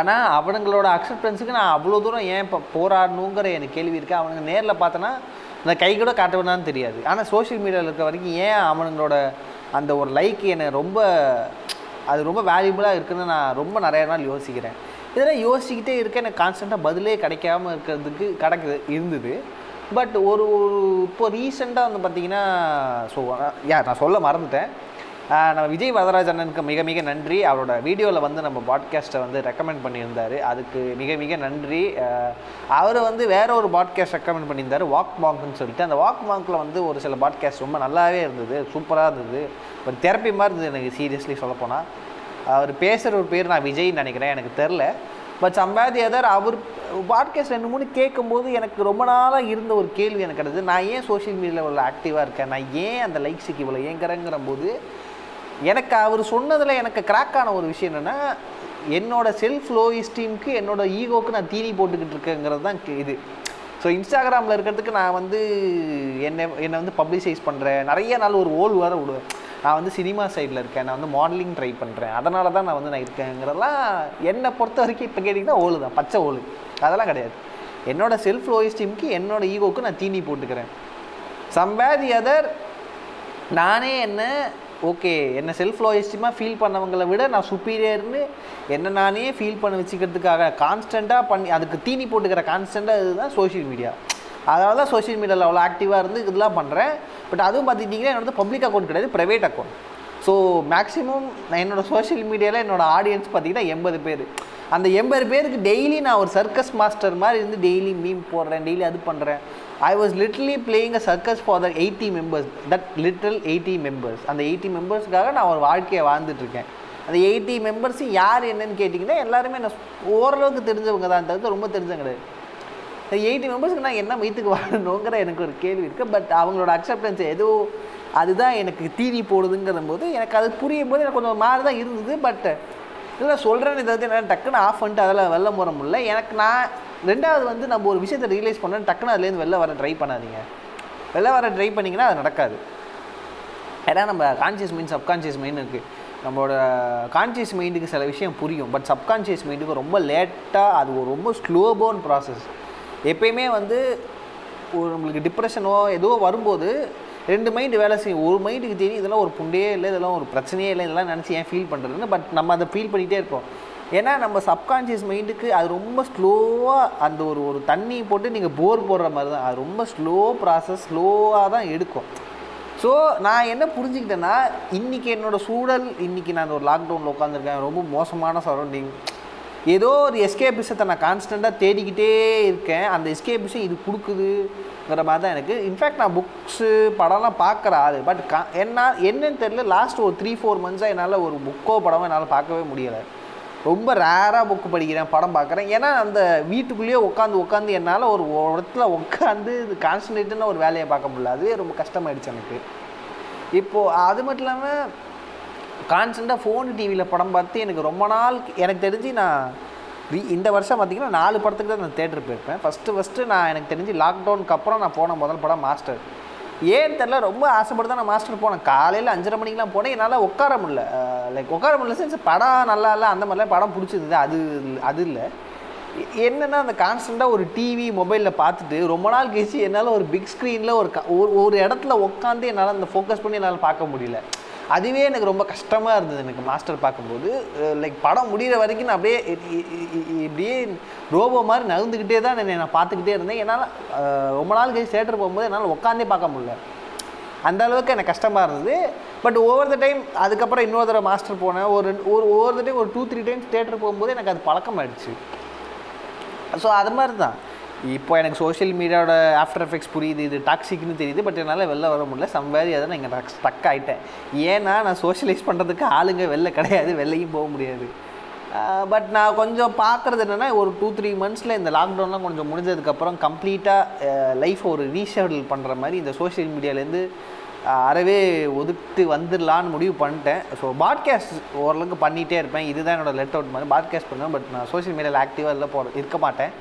ஆனால் அவனுங்களோட அக்செப்டன்ஸுக்கு நான் அவ்வளோ தூரம் ஏன் இப்போ போராடணுங்கிற எனக்கு கேள்வி இருக்குது அவனுங்க நேரில் பார்த்தோன்னா நான் கை கூட காட்டுவேனான்னு தெரியாது. ஆனால் சோஷியல் மீடியாவில் இருக்க வரைக்கும் ஏன் அவனுங்களோட அந்த ஒரு லைக் என்னை ரொம்ப அது ரொம்ப வேல்யூபுளாக இருக்குன்னு நான் ரொம்ப நிறைய நாள் யோசிக்கிறேன். இதெல்லாம் யோசிச்சுக்கிட்டே இருக்க எனக்கு கான்ஸ்டண்ட்டாக பதிலே கிடைக்காம இருக்கிறதுக்கு கிடக்குது இருந்தது. பட் ஒரு ஒரு இப்போ ரீசெண்டாக வந்து பார்த்தீங்கன்னா ஸோ யா நான் சொல்ல மறந்துட்டேன். நம்ம விஜய் வரதராஜ் அண்ணனுக்கு மிக மிக நன்றி. அவரோட வீடியோவில் வந்து நம்ம பாட்காஸ்ட்டை வந்து ரெக்கமெண்ட் பண்ணியிருந்தாரு. அதுக்கு மிக மிக நன்றி. அவர் வந்து வேற ஒரு பாட்காஸ்ட் ரெக்கமெண்ட் பண்ணியிருந்தார். வாக் மாங்க்னு சொல்லிட்டு. அந்த வாக் மாங்கில் வந்து ஒரு சில பாட்காஸ்ட் ரொம்ப நல்லாவே இருந்தது. சூப்பராக இருந்தது. ஒரு தெரப்பி மாதிரி இருந்தது எனக்கு சீரியஸ்லி சொல்லப்போனால் அவர் பேசுகிற ஒரு பேர் நான் விஜய்ன்னு நினைக்கிறேன். எனக்கு தெரில but Sampathi other our podcast ரெண்டு மூணு கேட்கும்போது எனக்கு ரொம்ப நாளாக இருந்த ஒரு கேள்வி எனக்கு கிடையாது நான் ஏன் சோஷியல் மீடியாவில் இவ்வளோ ஆக்டிவாக இருக்கேன்? நான் ஏன் அந்த லைக்ஸுக்கு இவ்வளோ ஏங்குறேங்கிற போது எனக்கு அவர் சொன்னதில் எனக்கு கிராக் ஆன ஒரு விஷயம் என்னென்னா என்னோட செல்ஃப் லோ இஸ்டீமுக்கு என்னோட ஈகோக்கு நான் தீனி போட்டுக்கிட்டு இருக்கேங்கிறது தான் இது. ஸோ இன்ஸ்டாகிராமில் இருக்கிறதுக்கு நான் வந்து என்னை என்னை வந்து பப்ளிசைஸ் பண்ணுறேன் நிறைய நாள் ஒரு ஓல் வர விடுவேன். நான் வந்து சினிமா சைடில் இருக்கேன். நான் வந்து மாடலிங் ட்ரை பண்ணுறேன் அதனால தான் நான் வந்து நான் இருக்கேங்கிறதெல்லாம் என்னை பொறுத்த வரைக்கும் இப்போ கேட்டிங்கன்னா ஓலு தான். பச்சை ஓலு. அதெல்லாம் கிடையாது. என்னோட செல்ஃப் லோ எஸ்டீம்க்கு என்னோட ஈகோக்கு நான் தீனி போட்டுக்கிறேன். சம்பாதி அதர் நானே என்ன ஓகே என்ன செல்ஃப் லோயஸ்டிமாக ஃபீல் பண்ணவங்களை விட நான் சுப்பீரியர்னு என்ன நானே ஃபீல் பண்ண வச்சுக்கிறதுக்காக கான்ஸ்டண்ட்டாக பண்ணி அதுக்கு தீனி போட்டுக்கிற கான்ஸ்டண்ட்டாக இதுதான் சோஷியல் மீடியா அதனால தான் சோஷியல் மீடியாவில் அவ்வளோ ஆக்டிவாக இருந்து இதெல்லாம் பண்ணுறேன் பட் அதுவும் பார்த்துக்கிட்டிங்கன்னா என்னோட பப்ளிக் அக்கௌண்ட் கிடையாது ப்ரைவேட் அக்கௌண்ட் ஸோ மேக்ஸிமம் நான் என்னோடய சோஷியல் மீடியாவில் என்னோடய ஆடியன்ஸ் பார்த்தீங்கன்னா எண்பது பேர். அந்த எண்பது பேருக்கு டெய்லி நான் ஒரு சர்க்கஸ் மாஸ்டர் மாதிரி இருந்து டெய்லி மீம் போடுறேன் டெய்லி அது பண்ணுறேன் I was literally playing a circus for the eighty members that little eighty members அந்த எயிட்டி மெம்பர்ஸ்க்காக நான் ஒரு வாழ்க்கையை வாழ்ந்துட்டுருக்கேன். அந்த எயிட்டி மெம்பர்ஸ் யார் என்னன்னு கேட்டிங்கன்னா எல்லாருமே நான் ஓரளவுக்கு தெரிஞ்சவங்க தான். தவிர்த்து ரொம்ப தெரிஞ்சவங்க கிடையாது. இந்த எயிட்டி மெம்பர்ஸ்க்கு நான் என்ன வயிற்றுக்கு வாழணுங்கிற எனக்கு ஒரு கேள்வி இருக்குது பட் அவங்களோட அக்செப்டன்ஸ் ஏதோ அதுதான் எனக்கு தீனி போடுதுங்கிற போது எனக்கு அது புரியும் போது எனக்கு கொஞ்சம் மாதிரி தான் இருந்தது. பட் இல்லை சொல்கிறேன்னு இதை வந்து என்ன டக்குன்னு ஆஃப் பண்ணிட்டு அதில் வெளில போகிற முடியல. எனக்கு நான் ரெண்டாவது வந்து நம்ம ஒரு விஷயத்தை ரியலைஸ் பண்ணேன் டக்குன்னு அதுலேருந்து வெளில வர ட்ரை பண்ணாதீங்க. வெளில வர ட்ரை பண்ணிங்கன்னா அது நடக்காது. ஏன்னா நம்ம கான்சியஸ் மைண்ட் சப்கான்ஷியஸ் மைண்ட் இருக்குது நம்மளோட கான்சியஸ் மைண்டுக்கு சில விஷயம் புரியும். பட் சப்கான்ஷியஸ் மைண்டுக்கு ரொம்ப லேட்டாக அது ஒரு ரொம்ப ஸ்லோபோன் ப்ராசஸ் எப்பயுமே வந்து ஒரு நம்மளுக்கு டிப்ரெஷனோ ஏதோ வரும்போது ரெண்டு மைண்டு வேலை செய்யும். ஒரு மைண்டுக்கு தெரியும் இதெல்லாம் ஒரு புண்டையே இல்லை இதெல்லாம் ஒரு பிரச்சனையே இல்லை இதெல்லாம் நினச்சி ஏன் ஃபீல் பண்ணுறதுன்னு பட் நம்ம அதை ஃபீல் பண்ணிகிட்டே இருப்போம். ஏன்னா நம்ம சப்கான்ஷியஸ் மைண்டுக்கு அது ரொம்ப ஸ்லோவாக அந்த ஒரு ஒரு தண்ணி போட்டு நீங்கள் போர் போடுற மாதிரி தான் அது ரொம்ப ஸ்லோ ப்ராசஸ் ஸ்லோவாக தான் எடுக்கும். ஸோ நான் என்ன புரிஞ்சுக்கிட்டேன்னா இன்றைக்கி என்னோடய சூழல் இன்றைக்கி நான் ஒரு லாக்டவுனில் உட்காந்துருக்கேன் ரொம்ப மோசமான சரௌண்டிங் ஏதோ ஒரு எஸ்கேபிசத்தை நான் கான்ஸ்டண்ட்டாக தேடிக்கிட்டே இருக்கேன். அந்த எஸ்கேபிஸை இது கொடுக்குதுங்கிற மாதிரி தான் எனக்கு. இன்ஃபேக்ட் நான் புக்ஸு படம்லாம் பார்க்குற ஆள். பட் கா என்ன என்னன்னு தெரியல லாஸ்ட் ஒரு த்ரீ ஃபோர் மந்த்ஸாக என்னால் ஒரு புக்கோ படமோ என்னால் பார்க்கவே முடியலை. ரொம்ப ரேராக புக்கு படிக்கிறேன் படம் பார்க்குறேன். ஏன்னா அந்த வீட்டுக்குள்ளேயே உட்காந்து உட்காந்து என்னால் ஒரு இடத்துல உட்காந்து இது கான்சன்ட்ரேட்டுன்னு ஒரு வேலையை பார்க்க முடியல. அதுவே ரொம்ப கஷ்டமாயிடுச்சு எனக்கு. இப்போது அது மட்டும் இல்லாமல் கான்ஸ்டண்ட்டாக ஃபோன் டிவியில் படம் பார்த்து எனக்கு ரொம்ப நாள் எனக்கு தெரிஞ்சு நான் ரீ- இந்த வருஷம் பார்த்திங்கன்னா நாலு படத்துக்கு தான் நான் தேட்டர் போயிருப்பேன். ஃபஸ்ட்டு ஃபஸ்ட்டு நான் எனக்கு தெரிஞ்சு லாக்டவுனுக்கு அப்புறம் நான் போன முதல் படம் மாஸ்டர் ஏன்னு தெரில ரொம்ப ஆசைப்பட்டு தான் நான் மாஸ்டர் போனேன். காலையில் அஞ்சரை மணிக்கெலாம் போனேன். என்னால் உட்கார முடியல. லைக் உட்கார முடியல சென்ஸ் படம் நல்லா இல்லை அந்த மாதிரிலாம் படம் பிடிச்சிருந்தது அது அது இல்லை. என்னென்னா அந்த கான்ஸ்டண்ட்டாக ஒரு டிவி மொபைலில் பார்த்துட்டு ரொம்ப நாள் கழிச்சு என்னால் ஒரு பிக் ஸ்க்ரீனில் ஒரு க- ஒரு ஒரு இடத்துல உட்காந்து என்னால் அந்த ஃபோக்கஸ் பண்ணி என்னால் பார்க்க முடியல. அதுவே எனக்கு ரொம்ப கஷ்டமாக இருந்தது எனக்கு மாஸ்டர் பார்க்கும்போது. லைக் படம் முடிகிற வரைக்கும் நான் அப்படியே இப்படியே ரோபோ மாதிரி நகர்ந்துக்கிட்டே தான் என்னை நான் பார்த்துக்கிட்டே இருந்தேன். என்னால் ரொம்ப நாள் கழிச்சு தேட்டர் போகும்போது என்னால் உட்காந்தே பார்க்க முடியல. அந்த அளவுக்கு எனக்கு கஷ்டமாக இருந்தது. பட் ஓவர் த டைம் அதுக்கப்புறம் இன்னொரு தடவை மாஸ்டர் போனேன். ஒரு ரெண்டு- ஒரு ஓவர் த டைம் ஒரு டூ த்ரீ டைம்ஸ் தேட்டர் போகும்போது எனக்கு அது பழக்கமாயிடுச்சு. ஸோ அது மாதிரி தான் இப்போ எனக்கு சோஷியல் மீடியாவோட ஆஃப்டர் எஃபெக்ட்ஸ் புரியுது இது டாக்ஸிக்னு தெரியுது பட் என்னால் வெளில வர முடியல. சம்பாதி அதை நான் இங்கே ஸ்டக் ஆகிட்டேன் ஏன்னா நான் சோஷியலைஸ் பண்ணுறதுக்கு ஆளுங்க வெளில கிடையாது வெளிலையும் போக முடியாது. பட் நான் கொஞ்சம் பார்க்குறது என்னென்னா ஒரு டூ த்ரீ மந்த்ஸில் இந்த லாக்டவுன்லாம் கொஞ்சம் முடிஞ்சதுக்கப்புறம் கம்ப்ளீட்டாக லைஃப் ஒரு ரீஷெடியூல் பண்ணுற மாதிரி இந்த சோஷியல் மீடியாலேருந்து அறவே ஒதுக்கிட்டு வந்துடலான்னு முடிவு பண்ணிட்டேன். ஸோ பாட்காஸ்ட் ஓரளவுக்கு பண்ணிகிட்டே இருப்பேன். இதுதான் என்னோடய லெட் அவுட் மாதிரி பாட்காஸ்ட் பண்ணுவேன் பட் நான் சோஷியல் மீடியாவில் ஆக்டிவாக இல்லை போகிற இருக்க மாட்டேன்.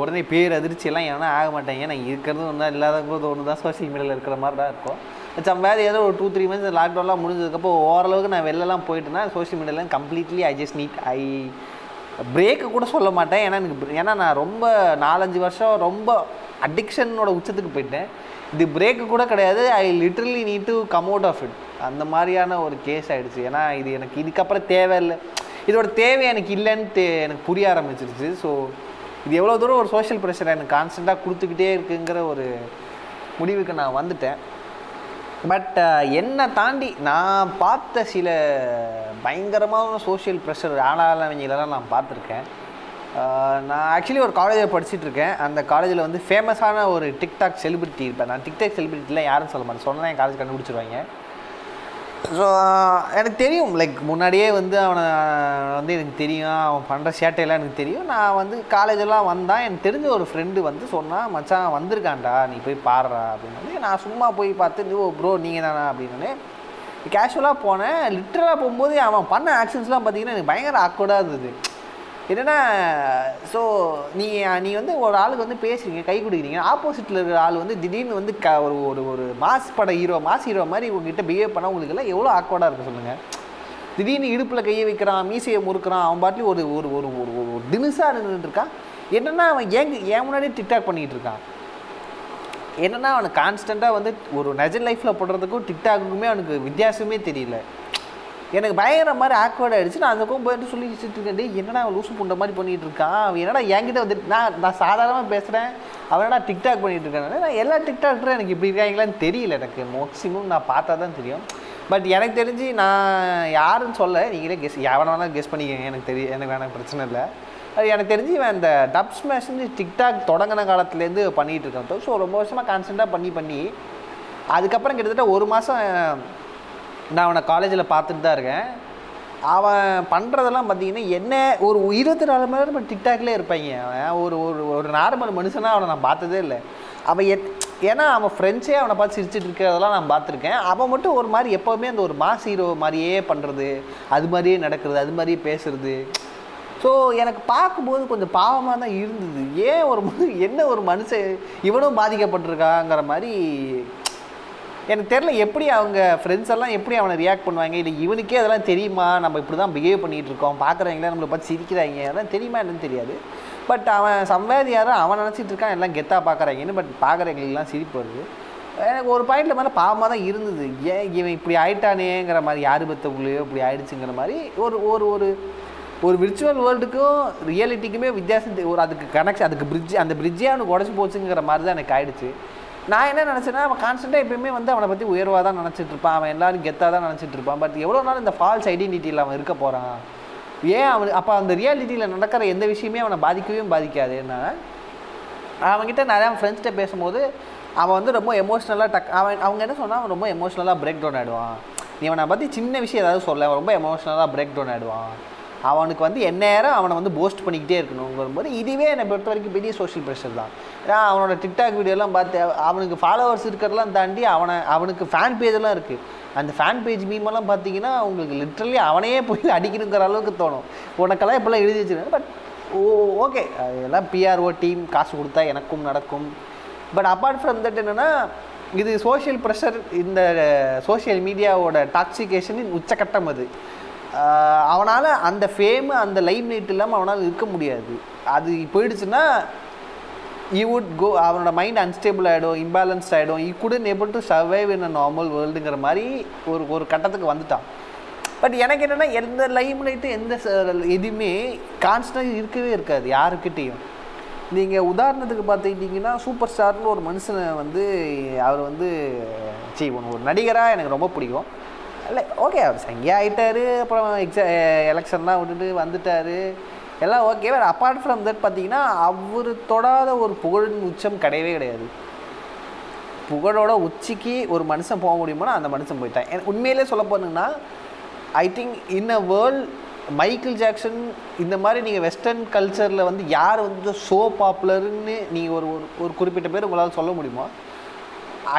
உடனே பேர் அதிர்ச்சியெல்லாம் ஏன்னா ஆக மாட்டேன் ஏன்னா இருக்கிறது ஒன்றா இல்லாதவங்களும் ஒன்று தான் சோஷியல் மீடியாவில் இருக்கிற மாதிரி தான் இருக்கும் சம் வேறு ஏதோ ஒரு டூ த்ரீ மந்த்ஸ் லாக்டவுன்லாம் முடிஞ்சதுக்கப்புறம் ஓரளவுக்கு நான் வெளிலலாம் போயிட்டேன்னா social மீடியாலாம் completely I just need a break கூட சொல்ல மாட்டேன். ஏன்னா எனக்கு ஏன்னா நான் ரொம்ப நாலஞ்சு வருஷம் ரொம்ப அடிக்ஷனோட உச்சத்துக்கு போயிட்டேன். இது பிரேக்கு கூட கிடையாது. I literally need to come out of it அந்த மாதிரியான ஒரு கேஸ் ஆகிடுச்சு ஏன்னா இது எனக்கு இதுக்கப்புறம் தேவையில்லை. இதோட தேவை எனக்கு இல்லைன்னு எனக்கு புரிய ஆரம்பிச்சிருச்சு. ஸோ இது எவ்வளோ தூரம் ஒரு சோஷியல் ப்ரெஷர் எனக்கு கான்ஸ்டண்ட்டாக கொடுத்துக்கிட்டே இருக்குங்கிற ஒரு முடிவுக்கு நான் வந்துட்டேன். பட் என்னை தாண்டி நான் பார்த்த சில பயங்கரமான சோஷியல் ப்ரெஷர் ஆளாளவங்களெல்லாம் நான் பார்த்துருக்கேன். நான் ஆக்சுவலி ஒரு காலேஜில் படிச்சுட்டு இருக்கேன் அந்த காலேஜில் வந்து ஃபேமஸான ஒரு டிக்டாக் செலிபிரிட்டி இருப்பேன். நான் டிக்டாக் செலிபிரிட்டிலாம் யாரும் சொல்ல மாட்டேன். சொன்னால் என் காலேஜ் கண்டுபிடிச்சிருவாங்க. ஸோ எனக்கு தெரியும். லைக் முன்னாடியே வந்து அவனை வந்து எனக்கு தெரியும். அவன் பண்ணுற சேட்டையெல்லாம் எனக்கு தெரியும். நான் வந்து காலேஜெல்லாம் வந்தான் எனக்கு தெரிஞ்ச ஒரு ஃப்ரெண்டு வந்து சொன்னான் மச்சான் வந்திருக்கான்டா. நீ போய் பாடுறா அப்படின்னு நான் சும்மா போய் பார்த்து ஓ ப்ரோ நீங்கள் தானா? அப்படின்னு. கேஷுவலாக போனேன். லிட்டரலாக போகும்போது அவன் பண்ண ஆக்ஷன்ஸ்லாம் பார்த்தீங்கன்னா எனக்கு பயங்கர ஆக்வர்டாக இருந்தது. என்னென்னா ஸோ நீ நீ வந்து ஒரு ஆளுக்கு வந்து பேசுகிறீங்க கை கொடுக்குறீங்க ஆப்போசிட்டில் இருக்கிற ஆள் வந்து திடீர்னு வந்து க ஒரு ஒரு ஒரு மாஸ் பட ஹீரோ மாஸ் ஹீரோ மாதிரி உங்ககிட்ட பிஹேவ் பண்ணால் உங்களுக்கு எல்லாம் எவ்வளோ ஆக்வர்டாக இருக்குது சொல்லுங்கள் திடீர்னு இடுப்பில் கையை வைக்கிறான் மீசையை முறுக்குறான் அவன் பாட்டிலும் ஒரு ஒரு ஒரு ஒரு ஒரு ஒரு தினுசாக இருந்துட்டுருக்கான் என்னென்னா அவன் ஏங்க ஏன் முன்னாடி டிக்டாக் பண்ணிகிட்டு இருக்கான்? என்னென்னா அவனுக்கு கான்ஸ்டண்ட்டாக வந்து ஒரு நெஜ லைஃப்பில் போடுறதுக்கும் டிக்டாக்குமே அவனுக்கு வித்தியாசமே தெரியல. எனக்கு பயங்கர மாதிரி ஆக்வர்ட் ஆகிடுச்சு நான் அந்த பக்கம் போயிட்டு சொல்லி இருக்கேன் என்னடா அவன் லூசு புண்ட மாதிரி பண்ணிட்டு இருக்கான்? அவன் என்னடா என்கிட்ட வந்து நான் நான் சாதாரணமாக பேசுகிறேன் அவனடா டிக்டாக் பண்ணிட்டு இருக்கான்? நான் எல்லா டிக்டாக்டரும் எனக்கு இப்படி இருக்காங்களான்னு தெரியல. எனக்கு மேக்ஸிமம் நான் பார்த்தா தான் தெரியும். பட் எனக்கு தெரிஞ்சு நான் யாருன்னு சொல்ல நீங்களே கெஸ் எவனை வேணாலும் கெஸ் பண்ணிக்கங்க. எனக்கு தெரிய எனக்கு வேணாம் பிரச்சனை இல்லை. அது எனக்கு தெரிஞ்சு இவன் இந்த டப் ஸ்மாஷ் டிக்டாக் தொடங்கின காலத்துலேருந்து பண்ணிகிட்டு இருக்கான். ஸோ ரொம்ப வருஷமாக கான்ஸ்டண்ட்டாக பண்ணி பண்ணி அதுக்கப்புறம் கிட்டத்தட்ட ஒரு மாதம் நான் அவனை காலேஜில் பார்த்துட்டு தான் இருக்கேன். அவன் பண்ணுறதெல்லாம் பார்த்தீங்கன்னா என்ன ஒரு இருபத்தி நாலு மணி நேரம் டிக்டாக்லேயே இருப்பாங்க. அவன் ஒரு ஒரு ஒரு நார்மல் மனுஷனாக அவனை நான் பார்த்ததே இல்லை. அவன் எத் ஏன்னா அவன் ஃப்ரெண்ட்ஸே அவனை பார்த்து சிரிச்சிட்டு இருக்கிறதெல்லாம் நான் பார்த்துருக்கேன். அவன் மட்டும் ஒரு மாதிரி எப்போவுமே அந்த ஒரு மாஸ் ஹீரோ மாதிரியே பண்ணுறது அது மாதிரியே நடக்கிறது அது மாதிரியே பேசுறது. ஸோ எனக்கு பார்க்கும்போது கொஞ்சம் பாவமாக தான் இருந்தது. ஏன் ஒரு என்ன ஒரு மனுஷன் இவனும் பாதிக்கப்பட்டிருக்காங்கிற மாதிரி எனக்கு தெரில எப்படி அவங்க ஃப்ரெண்ட்ஸ் எல்லாம் எப்படி அவனை ரியாக்ட் பண்ணுவாங்க இல்லை இவனுக்கே அதெல்லாம் தெரியுமா? நம்ம இப்படி தான் பிஹேவ் பண்ணிகிட்டு இருக்கோம். பார்க்குறவங்களே நம்மளை பார்த்து சிரிக்கிறாங்க. அதெல்லாம் தெரியுமா என்னன்னு தெரியாது. பட் அவன் சம்வாதியாரும் அவன் நினச்சிட்டு இருக்கான் எல்லாம் கெத்தாக பார்க்குறாங்கன்னு. பட் பார்க்குறவங்களுக்குலாம் சிரிப்பு வருது. எனக்கு ஒரு பாயிண்டில் மேலே பாவமாக தான் இருந்தது. ஏன் இவன் இப்படி ஆயிட்டானேங்கிற மாதிரி யார் பெற்றவங்களையோ இப்படி ஆயிடுச்சுங்கிற மாதிரி ஒரு ஒரு ஒரு ஒரு விர்ச்சுவல் வேர்ல்டுக்கும் ரியாலிட்டிக்குமே வித்தியாசம் ஒரு அதுக்கு கனெக்ஷன் அதுக்கு பிரிட்ஜ் அந்த பிரிட்ஜே அவனுக்கு உடச்சி போச்சுங்கிற மாதிரி தான் எனக்கு ஆயிடுச்சு. நான் என்ன நினச்சேன்னா அவன் கான்ஸ்டண்ட்டாக எப்பயுமே வந்து அவனை பற்றி உயர்வாக தான் நினச்சிட்டு இருப்பான். அவன் எல்லாரும் கெத்தாக தான் நினச்சிட்டு இருப்பான். பட் எவ்வளோ நாள் இந்த ஃபால்ஸ் ஐடென்டிட்டியில் அவன் இருக்க போகிறான் ஏன் அவன் அப்போ அந்த ரியாலிட்டியில் நடக்கிற எந்த விஷயமே அவனை பாதிக்கவே பாதிக்காது. என்ன அவன்கிட்ட நிறையா ஃப்ரெண்ட்ஸ்கிட்ட பேசும்போது அவன் வந்து ரொம்ப எமோஷ்னலாக டக் அவன் அவங்க என்ன சொன்னால் அவன் ரொம்ப எமோஷ்னலாக பிரேக் டவுன் ஆகிடுவான் நீ அவனை பற்றி சின்ன விஷயம் ஏதாவது சொல்ல அவன் ரொம்ப எமோஷ்னலாக பிரேக் டவுன் ஆகிடுவான் அவனுக்கு வந்து எந்நேரம் அவனை வந்து போஸ்ட் பண்ணிக்கிட்டே இருக்கணுங்கும்போது இதுவே என்னை பொறுத்த வரைக்கும் பெரிய சோஷியல் ப்ரெஷர் தான். ஏன்னா அவனோட டிக்டாக் வீடியோலாம் பார்த்து அவனுக்கு ஃபாலோவர்ஸ் இருக்கிறதெல்லாம் தாண்டி அவனை அவனுக்கு ஃபேன் பேஜெல்லாம் இருக்குது அந்த ஃபேன் பேஜ் மீமெல்லாம் பார்த்தீங்கன்னா உங்களுக்கு லிட்ரலி அவனையே போய் அடிக்கணுங்கிற அளவுக்கு தோணும். உனக்கெல்லாம் இப்போல்லாம் எழுதி வச்சிருக்காங்க. பட் ஓ ஓகே எல்லாம் பிஆர்ஓ டீம் காசு கொடுத்தா எனக்கும் நடக்கும். பட் அப்பார்ட் ஃப்ரம் தட் என்னென்னா இது சோஷியல் ப்ரெஷர் இந்த சோஷியல் மீடியாவோட டாக்ஸிகேஷனின் உச்சக்கட்டம் அது. அவனால் அந்த ஃபேமு அந்த லைம் லைட் இல்லாமல் அவனால் இருக்க முடியாது. அது போயிடுச்சுன்னா ஈ வுட் கோ அவனோட மைண்ட் அன்ஸ்டேபிள் ஆகிடும் இம்பேலன்ஸ்ட் ஆகிடும் he couldn't able to survive in a normal வேர்ல்டுங்கிற மாதிரி ஒரு ஒரு கட்டத்துக்கு வந்துட்டான். பட் எனக்கு என்னென்னா எந்த லைம் லைட்டு எந்த எதுவுமே கான்ஸ்டன்ட் இருக்கவே இருக்காது யாருக்கிட்டேயும். நீங்கள் உதாரணத்துக்கு பார்த்துக்கிட்டிங்கன்னா சூப்பர் ஸ்டார்னு ஒரு மனுஷனை வந்து அவர் வந்து சி ஒரு நடிகராக எனக்கு ரொம்ப பிடிக்கும். இல்லை ஓகே அவர் சங்கியா ஆகிட்டாரு அப்புறம் எக்ஸா எலெக்ஷன்லாம் விட்டுட்டு வந்துட்டாரு. எல்லாம் okay but apart from that பார்த்தீங்கன்னா அவர் தொடாத ஒரு புகழின் உச்சம் கிடையவே கிடையாது. புகழோட உச்சிக்கு ஒரு மனுஷன் போக முடியுமானா அந்த மனுஷன் போயிட்டான். எனக்கு உண்மையிலே சொல்ல போனீங்கன்னா I think in a world Michael Jackson இந்த மாதிரி நீங்கள் வெஸ்டர்ன் கல்ச்சரில் வந்து யார் வந்து ஸோ பாப்புலர்னு நீங்கள் ஒரு ஒரு ஒரு குறிப்பிட்ட பேர் உங்களால் சொல்ல முடியுமா?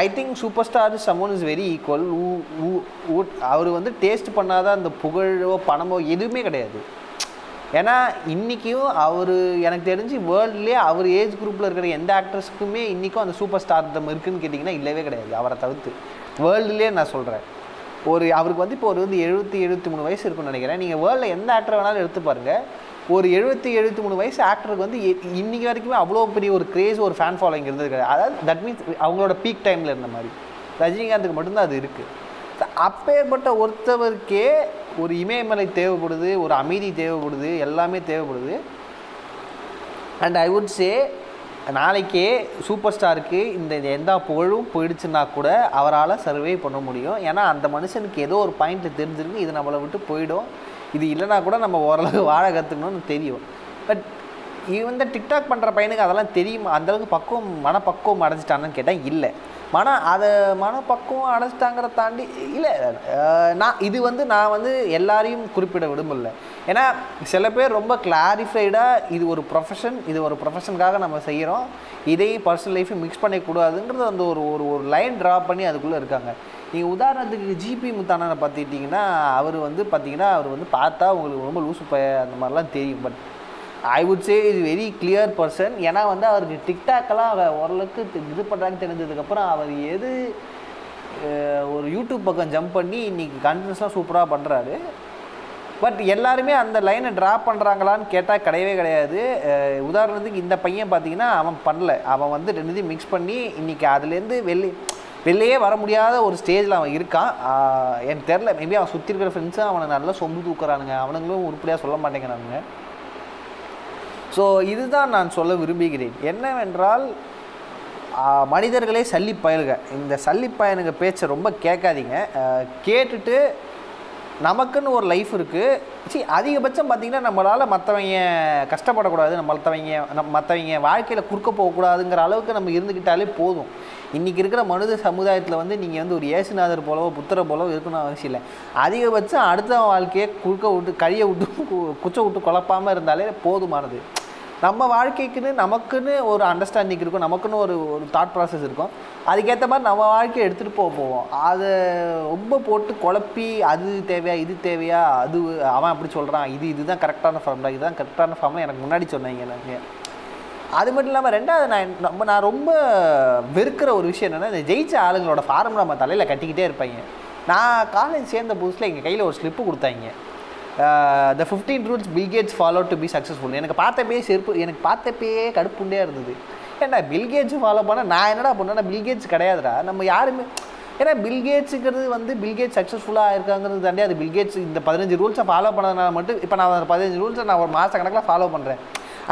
I think super star someone is very equal அவர் வந்து டேஸ்ட் பண்ணாதான் அந்த புகழோ பணமோ எதுவுமே கிடையாது. ஏன்னா இன்றைக்கும் அவர் எனக்கு தெரிஞ்சு வேர்ல்ட்லேயே அவர் ஏஜ் குரூப்பில் இருக்கிற எந்த ஆக்ட்ரஸுக்குமே இன்றைக்கும் அந்த சூப்பர் ஸ்டார் தம் இருக்குன்னு கேட்டிங்கன்னா இல்லவே கிடையாது அவரை தவிர்த்து. வேர்ல்டுலேயே நான் சொல்கிறேன் ஒரு அவருக்கு வந்து இப்போ ஒரு வந்து எழுபத்தி எழுபத்தி மூணு வயசு இருக்குன்னு நினைக்கிறேன். நீங்கள் வேர்ல்டில் எந்த ஆக்டர் வேணாலும் எடுத்து பாருங்கள் ஒரு எழுபத்தி எழுபத்தி மூணு வயசு ஆக்டருக்கு வந்து இ- இன்னைக்கு வரைக்குமே அவ்வளோ பெரிய ஒரு கிரேஸ் ஒரு ஃபேன் ஃபாலோயிங் இருந்தது கிடையாது. அதாவது தட் மீன்ஸ் அவங்களோட பீக் டைமில் இருந்த மாதிரி. ரஜினிகாந்துக்கு மட்டும்தான் அது இருக்குது அப்பேற்பட்ட ஒருத்தவருக்கே ஒரு இமயமலை தேவைப்படுது ஒரு அமைதி தேவைப்படுது எல்லாமே தேவைப்படுது. அண்ட் ஐ வுட் சே நாளைக்கே சூப்பர் ஸ்டாருக்கு இந்த எந்த புகழும் போயிடுச்சுன்னா கூட அவரால் சர்வே பண்ண முடியும். ஏன்னா அந்த மனுஷனுக்கு ஏதோ ஒரு பாயிண்ட்டில் தெரிஞ்சிருக்கு இது நம்மளை விட்டு போயிடும். இது இல்லைனா கூட நம்ம ஓரளவு வாழ கற்றுக்கணும்னு தெரியும். பட் இந்த டிக்டாக் பண்ணுற பையனுக்கு அதெல்லாம் தெரியுமா. அந்தளவுக்கு பக்குவம் மனப்பக்குவம் அடைஞ்சிட்டான்னு கேட்டால் இல்லை. மன அதை மனப்பக்குவம் அடைச்சிட்டாங்கிறத தாண்டி இல்லை நான் இது வந்து நான் வந்து எல்லாரையும் குறிப்பிட விரும்பல. ஏன்னா சில பேர் ரொம்ப கிளாரிஃபைடாக இது ஒரு ப்ரொஃபஷன் இது ஒரு ப்ரொஃபஷனுக்காக நம்ம செய்கிறோம் இதையும் பர்சனல் லைஃப்பையும் மிக்ஸ் பண்ணக்கூடாதுங்கிறது அந்த ஒரு ஒரு ஒரு லைன் ட்ரா பண்ணி அதுக்குள்ளே இருக்காங்க. நீங்கள் உதாரணத்துக்கு ஜிபி முத்தானனை பார்த்துக்கிட்டிங்கன்னா அவர் வந்து பார்த்தீங்கன்னா அவர் வந்து பார்த்தா உங்களுக்கு ரொம்ப லூசு பய அந்த மாதிரிலாம் தெரியும். But I would say is very clear person ஏன்னா வந்து அவருக்கு டிக்டாக்கெல்லாம் அவ ஓரளவுக்கு இது பண்ணுறாங்கன்னு தெரிஞ்சதுக்கப்புறம் அவர் எது ஒரு யூடியூப் பக்கம் ஜம்ப் பண்ணி இன்னைக்கு கண்டென்ட்ஸ்லாம் சூப்பராக பண்ணுறாரு பட் எல்லாருமே அந்த லைனை ட்ரா பண்ணுறாங்களான்னு கேட்டால் கிடையவே கிடையாது. உதாரணத்துக்கு இந்த பையன் பார்த்தீங்கன்னா அவன் பண்ணல. அவன் வந்து ரெண்டுத்தையும் மிக்ஸ் பண்ணி இன்றைக்கி அதுலேருந்து வெளியே வெளியே வர முடியாத ஒரு ஸ்டேஜில் அவன் இருக்கான். எனக்கு தெரில மேபி அவன் சுற்றி இருக்கிற ஃப்ரெண்ட்ஸும் அவனை நல்லா சொம்பு தூக்குறானுங்க. அவனுங்களும் உருப்படியாக சொல்ல மாட்டேங்கிறானுங்க. ஸோ இதுதான் நான் சொல்ல விரும்புகிறேன். என்னவென்றால் மனிதர்களே சல்லி பயலுக. இந்த சல்லி பயனுங்க பேச்சை ரொம்ப கேட்காதீங்க. கேட்டுட்டு நமக்குன்னு ஒரு லைஃப் இருக்குது சி அதிகபட்சம் பார்த்திங்கன்னா நம்மளால் மற்றவங்க கஷ்டப்படக்கூடாது. நம்ம மற்றவங்க நம்ம மற்றவங்க வாழ்க்கையில் குறுக்க போகக்கூடாதுங்கிற அளவுக்கு நம்ம இருந்துக்கிட்டாலே போதும். இன்றைக்கி இருக்கிற மனித சமுதாயத்தில் வந்து நீங்கள் வந்து ஒரு ஏசுநாதர் போலவோ புத்தரை போலவோ இருக்கணும் அவசியம் இல்லை. அதிகபட்சம் அடுத்த வாழ்க்கையை குறுக்க விட்டு கழிய விட்டு குச்சை விட்டு குழப்பாமல் இருந்தாலே போதுமானது. நம்ம வாழ்க்கைக்குன்னு நமக்குன்னு ஒரு அண்டர்ஸ்டாண்டிங் இருக்கும். நமக்குன்னு ஒரு ஒரு தாட் ப்ராசஸ் இருக்கும். அதுக்கேற்ற மாதிரி நம்ம வாழ்க்கையை எடுத்துகிட்டு போக போவோம். அதை ரொம்ப போட்டு குழப்பி அது தேவையா இது தேவையா அது அவன் அப்படி சொல்கிறான் இது இதுதான் கரெக்டான ஃபார்ம்டா இதுதான் கரெக்டான ஃபார்ம்னு எனக்கு முன்னாடி சொன்னீங்க எனக்கு அது மட்டும் இல்லாமல் ரெண்டாவது நான் நம்ம நான் ரொம்ப வெறுக்கிற ஒரு விஷயம் என்னென்னா இந்த ஜெயிச்ச ஆளுங்களோட ஃபார்ம் நம்ம தலையில் கட்டிக்கிட்டே இருப்பாங்க. நான் காலேஜ் சேர்ந்த புதுசில் எங்கள் கையில் ஒரு ஸ்லிப்பு கொடுத்தாங்க. The fifteen rules Bill Gates follow to be successful எனக்கு பார்த்தப்பே செருப்பு எனக்கு பார்த்தப்பயே கடுப்புண்டே இருந்தது. ஏன்னா பில்கேட்ஸ் ஃபாலோ பண்ண? நான் என்னடா பண்ணேன்னா பில்கேட்ஸ் கிடையாதுடா. நம்ம யாருமே ஏன்னா பில்கேட்ஸுங்கிறது வந்து பில்கேட்ஸ் சக்ஸஸ்ஃபுல்லாக இருக்காங்கிறது தாண்டி அது பில்கேட்ஸ் இந்த பதினஞ்சு ரூல்ஸை ஃபாலோ பண்ணதுனால மட்டும் இப்போ நான் அந்த பதினஞ்சு ரூல்ஸை நான் ஒரு மாத கணக்கில் ஃபாலோ பண்ணுறேன்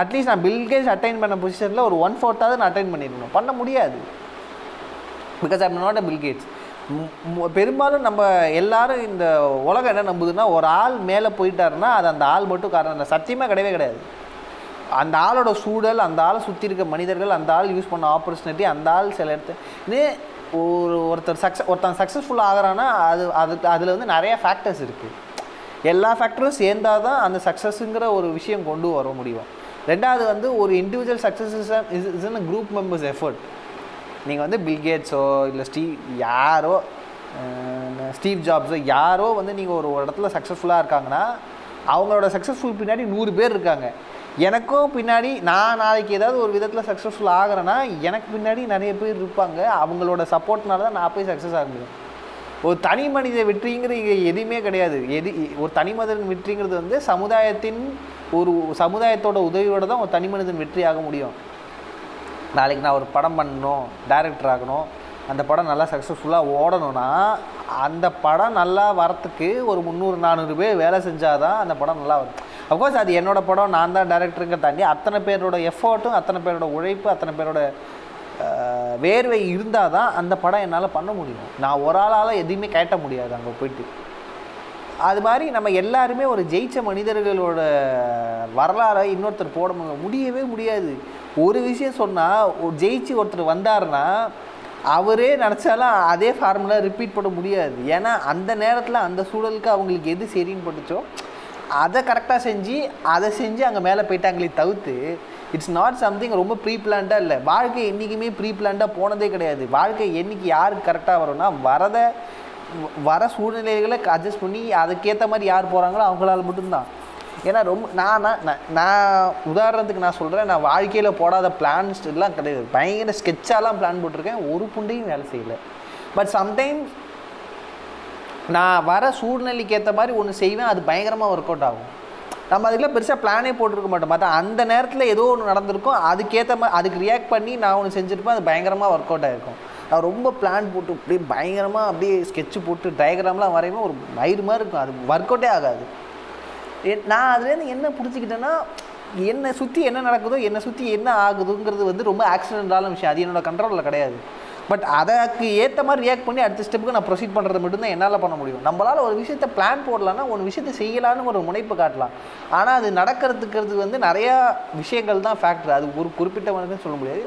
அட்லீஸ்ட் நான் பில்கேட்ஸ் அட்டைன் பண்ண பொசிஷனில் ஒரு ஒன் ஃபோர்த்தாவது நான் அட்டைன் பண்ணிடணும் பண்ண முடியாது. Because I'm not a Bill Gates பெரும்பாலும் நம்ம எல்லாரும் இந்த உலகம் என்ன நம்புதுன்னா ஒரு ஆள் மேலே போயிட்டாருன்னா அது அந்த ஆள் மட்டும் காரணம். இல்லை சத்தியமாக கிடையவே கிடையாது. அந்த ஆளோட சூழல் அந்த ஆளை சுற்றி இருக்க மனிதர்கள் அந்த ஆள் யூஸ் பண்ண ஆப்பர்ச்சுனிட்டி அந்த ஆள் சில இடத்து ஒரு ஒருத்தர் சக்ஸஸ் ஒருத்தன் சக்ஸஸ்ஃபுல் ஆகிறான்னா அது அது அதில் வந்து நிறைய ஃபேக்டர்ஸ் இருக்குது எல்லா ஃபேக்டரும் சேர்ந்தால் தான் அந்த சக்ஸஸுங்கிற ஒரு விஷயம் கொண்டு வர முடியும். ரெண்டாவது வந்து ஒரு individual success is is in group members effort நீங்கள் வந்து பில்கேட்ஸோ இல்லை ஸ்டீவ் யாரோ ஸ்டீவ் ஜாப்ஸோ யாரோ வந்து நீங்கள் ஒரு ஒரு இடத்துல சக்ஸஸ்ஃபுல்லாக இருக்காங்கன்னா அவங்களோட சக்ஸஸ்ஃபுல் பின்னாடி நூறு பேர் இருக்காங்க. எனக்கும் பின்னாடி நான் நாளைக்கு ஏதாவது ஒரு விதத்தில் சக்ஸஸ்ஃபுல் ஆகிறேன்னா எனக்கு பின்னாடி நிறைய பேர் இருப்பாங்க. அவங்களோட சப்போர்ட்னால தான் நான் போய் சக்ஸஸ் ஆக முடியும். ஒரு தனி மனித வெற்றிங்கிறது இங்கே எதுவுமே கிடையாது. எது ஒரு தனி மனிதன் வெற்றிங்கிறது வந்து சமுதாயத்தின் ஒரு சமுதாயத்தோட உதவியோட தான் ஒரு தனி மனிதன் வெற்றி ஆக முடியும். நாளைக்கு நான் ஒரு படம் பண்ணணும் டேரக்டர் ஆகணும். அந்த படம் நல்லா சக்ஸஸ்ஃபுல்லாக ஓடணும்னா அந்த படம் நல்லா வரத்துக்கு ஒரு முந்நூறு நானூறு பேர் வேலை செஞ்சால் தான் அந்த படம் நல்லா வரும். அஃப்கோர்ஸ் அது என்னோட படம் நான் தான் டேரக்டருங்க தாண்டி அத்தனை பேரோட எஃபர்ட்டும் அத்தனை பேரோட உழைப்பு அத்தனை பேரோட வேர்வை இருந்தால் தான் அந்த படம் என்னால் பண்ண முடியும். நான் ஒரு ஆளால் எதையுமே கேட்ட முடியாது அங்கே போயிட்டு. அது மாதிரி நம்ம எல்லாருமே ஒரு ஜெயிச்ச மனிதர்களோட வரலாறை இன்னொருத்தர் போட முடியவே முடியாது. ஒரு விஷயம் சொன்னால் ஜெயிச்சு ஒருத்தர் வந்தாருன்னா அவரே நினச்சாலும் அதே ஃபார்முலா ரிப்பீட் பண்ண முடியாது. ஏன்னா அந்த நேரத்தில் அந்த சூழலுக்கு அவங்களுக்கு எது சரின்னு பட்டுச்சோ அதை கரெக்டாக செஞ்சு அதை செஞ்சு அங்கே மேலே போயிட்டாங்களே தவிர்த்து இட்ஸ் நாட் சம்திங் ரொம்ப ப்ரீ பிளான்டாக இல்லை. வாழ்க்கை என்றைக்குமே ப்ரீ பிளான்டாக போனதே கிடையாது. வாழ்க்கை என்னைக்கு யாருக்கு கரெக்டாக வரும்னா வரதை வர சூழ்நிலைகளை அட்ஜஸ்ட் பண்ணி அதுக்கேற்ற மாதிரி யார் போகிறாங்களோ அவங்களால மட்டும்தான். ஏன்னா ரொம்ப நான் நான் நான்- உதாரணத்துக்கு நான் சொல்கிறேன் நான் வாழ்க்கையில் போடாத பிளான்ஸ் எல்லாம் கிடையாது. பயங்கர ஸ்கெட்சாலாம் பிளான் போட்டிருக்கேன். ஒரு புண்டையும் வேலை செய்யலை. பட் சம்டைம்ஸ் நான் வர சூழ்நிலைக்கு ஏற்ற மாதிரி ஒன்று செய்வேன் அது பயங்கரமாக ஒர்க் அவுட் ஆகும். நம்ம அதில் பெருசாக பிளானே போட்டிருக்க மாட்டோம். மற்ற அந்த நேரத்தில் ஏதோ ஒன்று நடந்திருக்கும். அதுக்கேற்ற மாதிரி அதுக்கு ரியாக்ட் பண்ணி நான் ஒன்று செஞ்சுருப்பேன் அது பயங்கரமாக ஒர்க் அவுட் ஆகிருக்கும் நான் ரொம்ப பிளான் போட்டு அப்படியே பயங்கரமாக அப்படியே ஸ்கெட்சு போட்டு டயக்ராம்லாம் வரையுமே ஒரு பயிறு மாதிரி இருக்கும். அது ஒர்க் அவுட்டே ஆகாது. நான் அதுலேருந்து என்ன பிடிச்சிக்கிட்டேன்னா என்னை சுற்றி என்ன நடக்குதோ என்னை சுற்றி என்ன ஆகுதுங்கிறது வந்து ரொம்ப ஆக்சிடென்டான விஷயம். அது என்னோட கண்ட்ரோலில் கிடையாது. பட் அதற்கு ஏற்ற மாதிரி ரியாக்ட் பண்ணி அடுத்த ஸ்டெப்புக்கு நான் ப்ரொசீட் பண்ணுறது மட்டும்தான் என்னால் பண்ண முடியும். நம்மளால் ஒரு விஷயத்தை பிளான் போடலான்னா ஒரு விஷயத்தை செய்யலான்னு ஒரு முனைப்பு காட்டலாம். ஆனால் அது நடக்கிறதுக்கிறது வந்து நிறையா விஷயங்கள் தான் ஃபேக்டர் அது ஒரு குறிப்பிட்டவனுக்குன்னு சொல்ல முடியாது.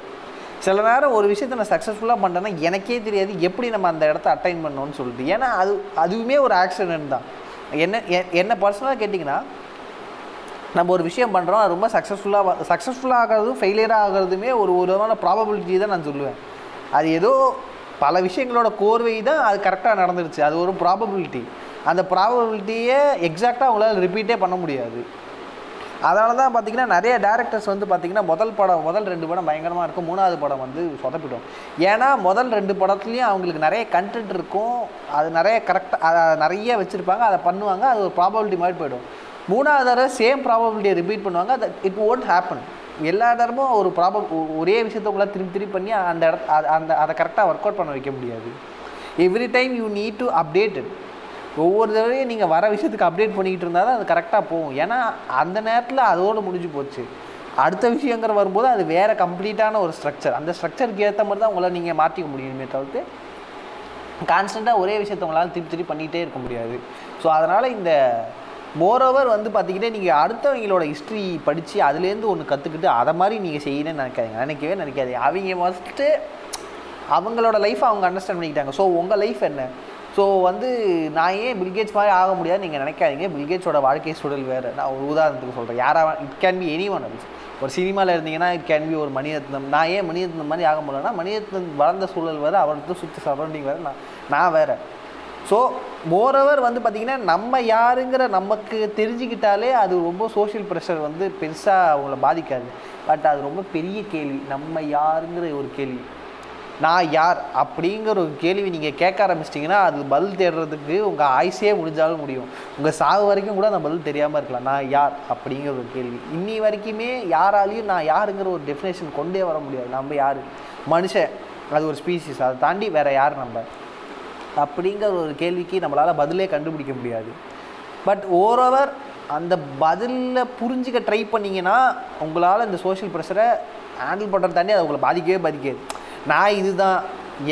சில நேரம் ஒரு விஷயத்தை நான் சக்ஸஸ்ஃபுல்லாக பண்ணுறேன்னா எனக்கே தெரியாது எப்படி நம்ம அந்த இடத்த அட்டைன் பண்ணோம்னு சொல்லிட்டு. ஏன்னா அது அதுவுமே ஒரு ஆக்சிடென்ட் தான். என்ன எ- என்ன பர்சனலாக கேட்டிங்கன்னா நம்ம ஒரு விஷயம் பண்ணுறோம் அது ரொம்ப சக்ஸஸ்ஃபுல்லாக சக்ஸஸ்ஃபுல்லாக ஆகிறதும் ஃபெயிலியராக ஆகிறதுமே ஒரு ஒரு விதமான ப்ராபபிலிட்டி தான் நான் சொல்லுவேன். அது ஏதோ பல விஷயங்களோட கோர்வை தான் அது கரெக்டாக நடந்துருச்சு. அது ஒரு ப்ராபபிலிட்டி அந்த ப்ராபபிலிட்டியை எக்ஸாக்டாக உங்களால் ரிப்பீட்டே பண்ண முடியாது. அதனால தான் பார்த்தீங்கன்னா நிறைய டேரக்டர்ஸ் வந்து பார்த்தீங்கன்னா முதல் படம் முதல் ரெண்டு படம் பயங்கரமாக இருக்கும். மூணாவது படம் வந்து சொதப்பிடும். ஏன்னா முதல் ரெண்டு படத்துலையும் அவங்களுக்கு நிறைய கண்டென்ட் இருக்கும். அது நிறைய கரெக்டாக அதை நிறைய வச்சுருப்பாங்க. அதை பண்ணுவாங்க. அது ஒரு ப்ராபபிலிட்டி மாதிரி போயிடும். மூணாவது தடவை சேம் ப்ராபபிலிட்டியை ரிப்பீட் பண்ணுவாங்க. அது இட் ஓன்ட் ஹேப்பன் எல்லா இடமும் ஒரு ப்ராப்ளம் ஒரே விஷயத்தக்குள்ளே திருப்பி திருப்பி பண்ணி அந்த இடத்த அந்த அதை கரெக்டாக ஒர்க் அவுட் பண்ண வைக்க முடியாது. Every time you need to updated ஒவ்வொரு தடவையும் நீங்கள் வர விஷயத்துக்கு அப்டேட் பண்ணிக்கிட்டு இருந்தால் தான் அது கரெக்டாக போகும். ஏன்னா அந்த நேரத்தில் அதோடு முடிஞ்சு போச்சு. அடுத்த விஷயங்கிற வரும்போது அது வேறு கம்ப்ளீட்டான ஒரு ஸ்ட்ரக்சர் அந்த ஸ்ட்ரக்சருக்கு ஏற்ற மாதிரி தான் உங்களால் நீங்கள் மாற்றிக்க முடியுமே தவிர்த்து கான்ஸ்டண்ட்டாக ஒரே விஷயத்த உங்களால் திருப்பி திருப்பி பண்ணிகிட்டே இருக்க முடியாது. ஸோ அதனால் இந்த மோரோவர் வந்து பார்த்திங்கன்னா நீங்கள் அடுத்தவங்களோட ஹிஸ்ட்ரி படித்து அதுலேருந்து ஒன்று கற்றுக்கிட்டு அதை மாதிரி நீங்கள் செய்யணும்னு நினைக்காதீங்க. நினைக்கவே நினைக்காதீங்க. அவங்க ஃபஸ்ட்டு அவங்களோட லைஃப்பை அவங்க அண்டர்ஸ்டாண்ட் பண்ணிக்கிட்டாங்க. ஸோ உங்கள் லைஃப் என்ன? ஸோ வந்து நான் ஏன் பில்கேட்ஸ் மாதிரி ஆக முடியாது நீங்கள் நினைக்காதீங்க. பில்கேட்ஸோட வாழ்க்கை சூழல் வேறு. நான் ஒரு உதாரணத்துக்கு சொல்கிறேன் யாராக it can be anyone ஒரு சினிமாவில் இருந்தீங்கன்னா இட் கேன் பி ஒரு மணிரத்னம். நான் ஏன் மணிரத்னம் மாதிரி ஆக முடியலன்னா மணிரத்னம் வளர்ந்த சூழல் வேறு அவருக்கு சுற்றி சரௌண்டிங் வேறு நான் நான் வேறு. ஸோ மோரோவர் வந்து பார்த்திங்கன்னா நம்ம யாருங்கிற நமக்கு தெரிஞ்சுக்கிட்டாலே அது ரொம்ப சோஷியல் ப்ரெஷர் வந்து பெருசாக அவங்கள பாதிக்காது. பட் அது ரொம்ப பெரிய கேள்வி. நம்ம யாருங்கிற ஒரு கேள்வி. நான் யார் அப்படிங்கிற ஒரு கேள்வி நீங்கள் கேட்க ஆரம்பிச்சிட்டிங்கன்னா அது பதில் தேடுறதுக்கு உங்கள் ஆயுசே முடிஞ்சாலும் முடியும். உங்கள் சாவு வரைக்கும் கூட அந்த பதில் தெரியாமல் இருக்கலாம். நான் யார் அப்படிங்கிற ஒரு கேள்வி. இன்னி வரைக்குமே யாராலையும் நான் யாருங்கிற ஒரு டெஃபினேஷன் கொண்டே வர முடியாது. நம்ம யார்? மனுஷன். அது ஒரு ஸ்பீசிஸ் அதை தாண்டி வேறு யார் நம்ம? அப்படிங்கிற ஒரு கேள்விக்கு நம்மளால் பதிலே கண்டுபிடிக்க முடியாது. பட் ஓவரோவர் அந்த பதிலில் புரிஞ்சுக்க ட்ரை பண்ணிங்கன்னா உங்களால் இந்த சோஷியல் ப்ரெஷரை ஹேண்டில் பண்ணுறது தாண்டி அது உங்களை பாதிக்கவே பாதிக்காது. நான் இதுதான்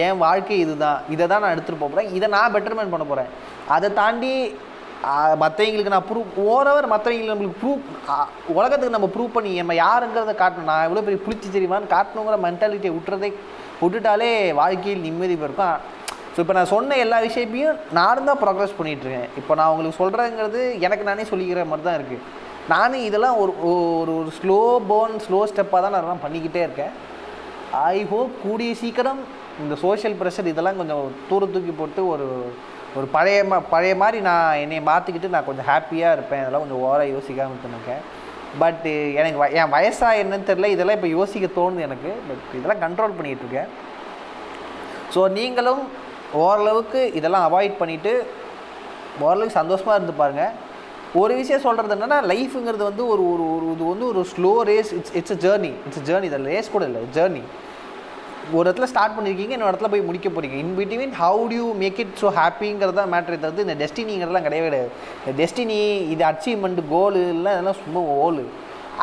என் வாழ்க்கை இதுதான் இதை தான் நான் எடுத்துகிட்டு போகிறேன் இதை நான் பெட்டர்மெண்ட் பண்ண போகிறேன் அதை தாண்டி மற்றவங்களுக்கு நான் ப்ரூவ் ஓரவர் மற்றவங்களுக்கு நம்மளுக்கு ப்ரூவ் உலகத்துக்கு நம்ம ப்ரூவ் பண்ணி நம்ம யாருங்கிறத காட்டணும். நான் எவ்வளோ பெரிய புளிச்சு தெரியுமான்னு காட்டணுங்கிற மென்டாலிட்டியை விட்டுறதே விட்டுட்டாலே வாழ்க்கையில் நிம்மதி இருக்கும் ஸோ இப்போ நான் சொன்ன எல்லா விஷயத்தையும் நானும் தான் ப்ராக்ரஸ் பண்ணிகிட்ருக்கேன் இப்போ நான் உங்களுக்கு சொல்கிறேங்கிறது எனக்கு நானே சொல்லிக்கிற மாதிரி தான் இருக்குது நானும் இதெல்லாம் ஒரு ஒரு ஒரு ஸ்லோ போர்ன் ஸ்லோ ஸ்டெப்பாக தான் நான் அதெல்லாம் பண்ணிக்கிட்டே இருக்கேன். ஐ ஹோப் கூடிய சீக்கிரம் இந்த சோஷியல் ப்ரெஷர் இதெல்லாம் கொஞ்சம் தூர தூக்கி போட்டு ஒரு ஒரு பழைய பழைய மாதிரி நான் என்னை மாற்றிக்கிட்டு நான் கொஞ்சம் ஹாப்பியாக இருப்பேன். இதெல்லாம் கொஞ்சம் ஓவராக யோசிக்காமல் இருக்கேன் பட்டு எனக்கு என் வயசாக என்னன்னு தெரில இதெல்லாம் இப்போ யோசிக்க தோணுது எனக்கு. பட் இதெல்லாம் கண்ட்ரோல் பண்ணிகிட்டு இருக்கேன். ஸோ நீங்களும் ஓரளவுக்கு இதெல்லாம் அவாய்ட் பண்ணிவிட்டு ஓரளவுக்கு சந்தோஷமாக இருந்து பாருங்கள் ஒரு விஷயம் சொல்கிறது என்னென்னா லைஃபுங்கிறது வந்து ஒரு ஒரு ஒரு இது வந்து ஒரு slow race it's it's a journey it's journey இதில் ரேஸ் கூட இல்லை ஜேர்னி ஒரு இடத்துல ஸ்டார்ட் பண்ணியிருக்கீங்க இன்னொரு இடத்துல போய் முடிக்க போகிறீங்க in between how do you make it so ஹாப்பிங்கிறது தான் மேட்ரு தவிர்த்து இந்த டெஸ்டினிங்கிறதுலாம் கிடையவே கிடையாது. இந்த டெஸ்டினி இது அச்சீவ்மெண்ட் கோலு எல்லாம் இதெல்லாம் சும்மா ஓலு.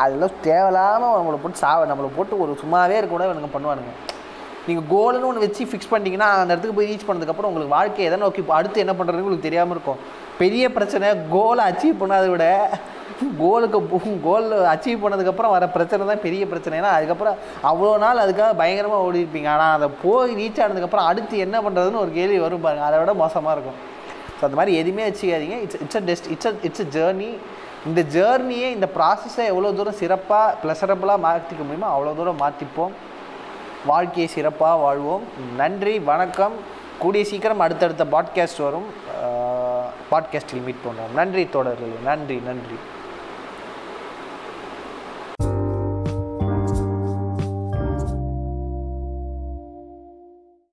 அதெல்லாம் தேவையில்லாமல் நம்மளை போட்டு சாவ நம்மளை போட்டு ஒரு சும்மாவே இருக்க கூட இவனுங்க பண்ணுவானுங்க. நீங்கள் கோல்னு ஒன்று வச்சு ஃபிக்ஸ் பண்ணிட்டீங்கன்னா அந்த இடத்துக்கு போய் ரீச் பண்ணதுக்கப்புறம் உங்களுக்கு வாழ்க்கை எதை நோக்கி அடுத்து என்ன பண்ணுறதுன்னு உங்களுக்கு தெரியாமல் இருக்கும். பெரிய பிரச்சனை கோலை அச்சீவ் பண்ணாத விட கோலுக்கு கோல் அச்சீவ் பண்ணதுக்கப்புறம் வர பிரச்சனை தான் பெரிய பிரச்சனை. ஏன்னா அதுக்கப்புறம் அவ்வளோ நாள் அதுக்காக பயங்கரமாக ஓடி இருப்பீங்க. ஆனால் அதை போய் ரீச் ஆனதுக்கப்புறம் அடுத்து என்ன பண்ணுறதுன்னு ஒரு கேள்வி வரும் பாருங்க. அதை விட மோசமாக இருக்கும். ஸோ அந்த மாதிரி எதுவுமே வச்சுக்காதீங்க. It's it's a test it's a it's a journey இந்த ஜேர்னியை இந்த ப்ராசஸை எவ்வளோ தூரம் சிறப்பாக ப்ளஸரபுளாக மாற்றிக்க முடியுமோ அவ்வளோ தூரம் மாற்றிப்போம். வாழ்க்கையை சிறப்பாக வாழ்வோம். நன்றி வணக்கம். கூடிய சீக்கிரம் அடுத்தடுத்த பாட்காஸ்ட் வரும். பாட்காஸ்டில் மீட் பண்ணுவோம். நன்றி தொடர்கள் நன்றி நன்றி.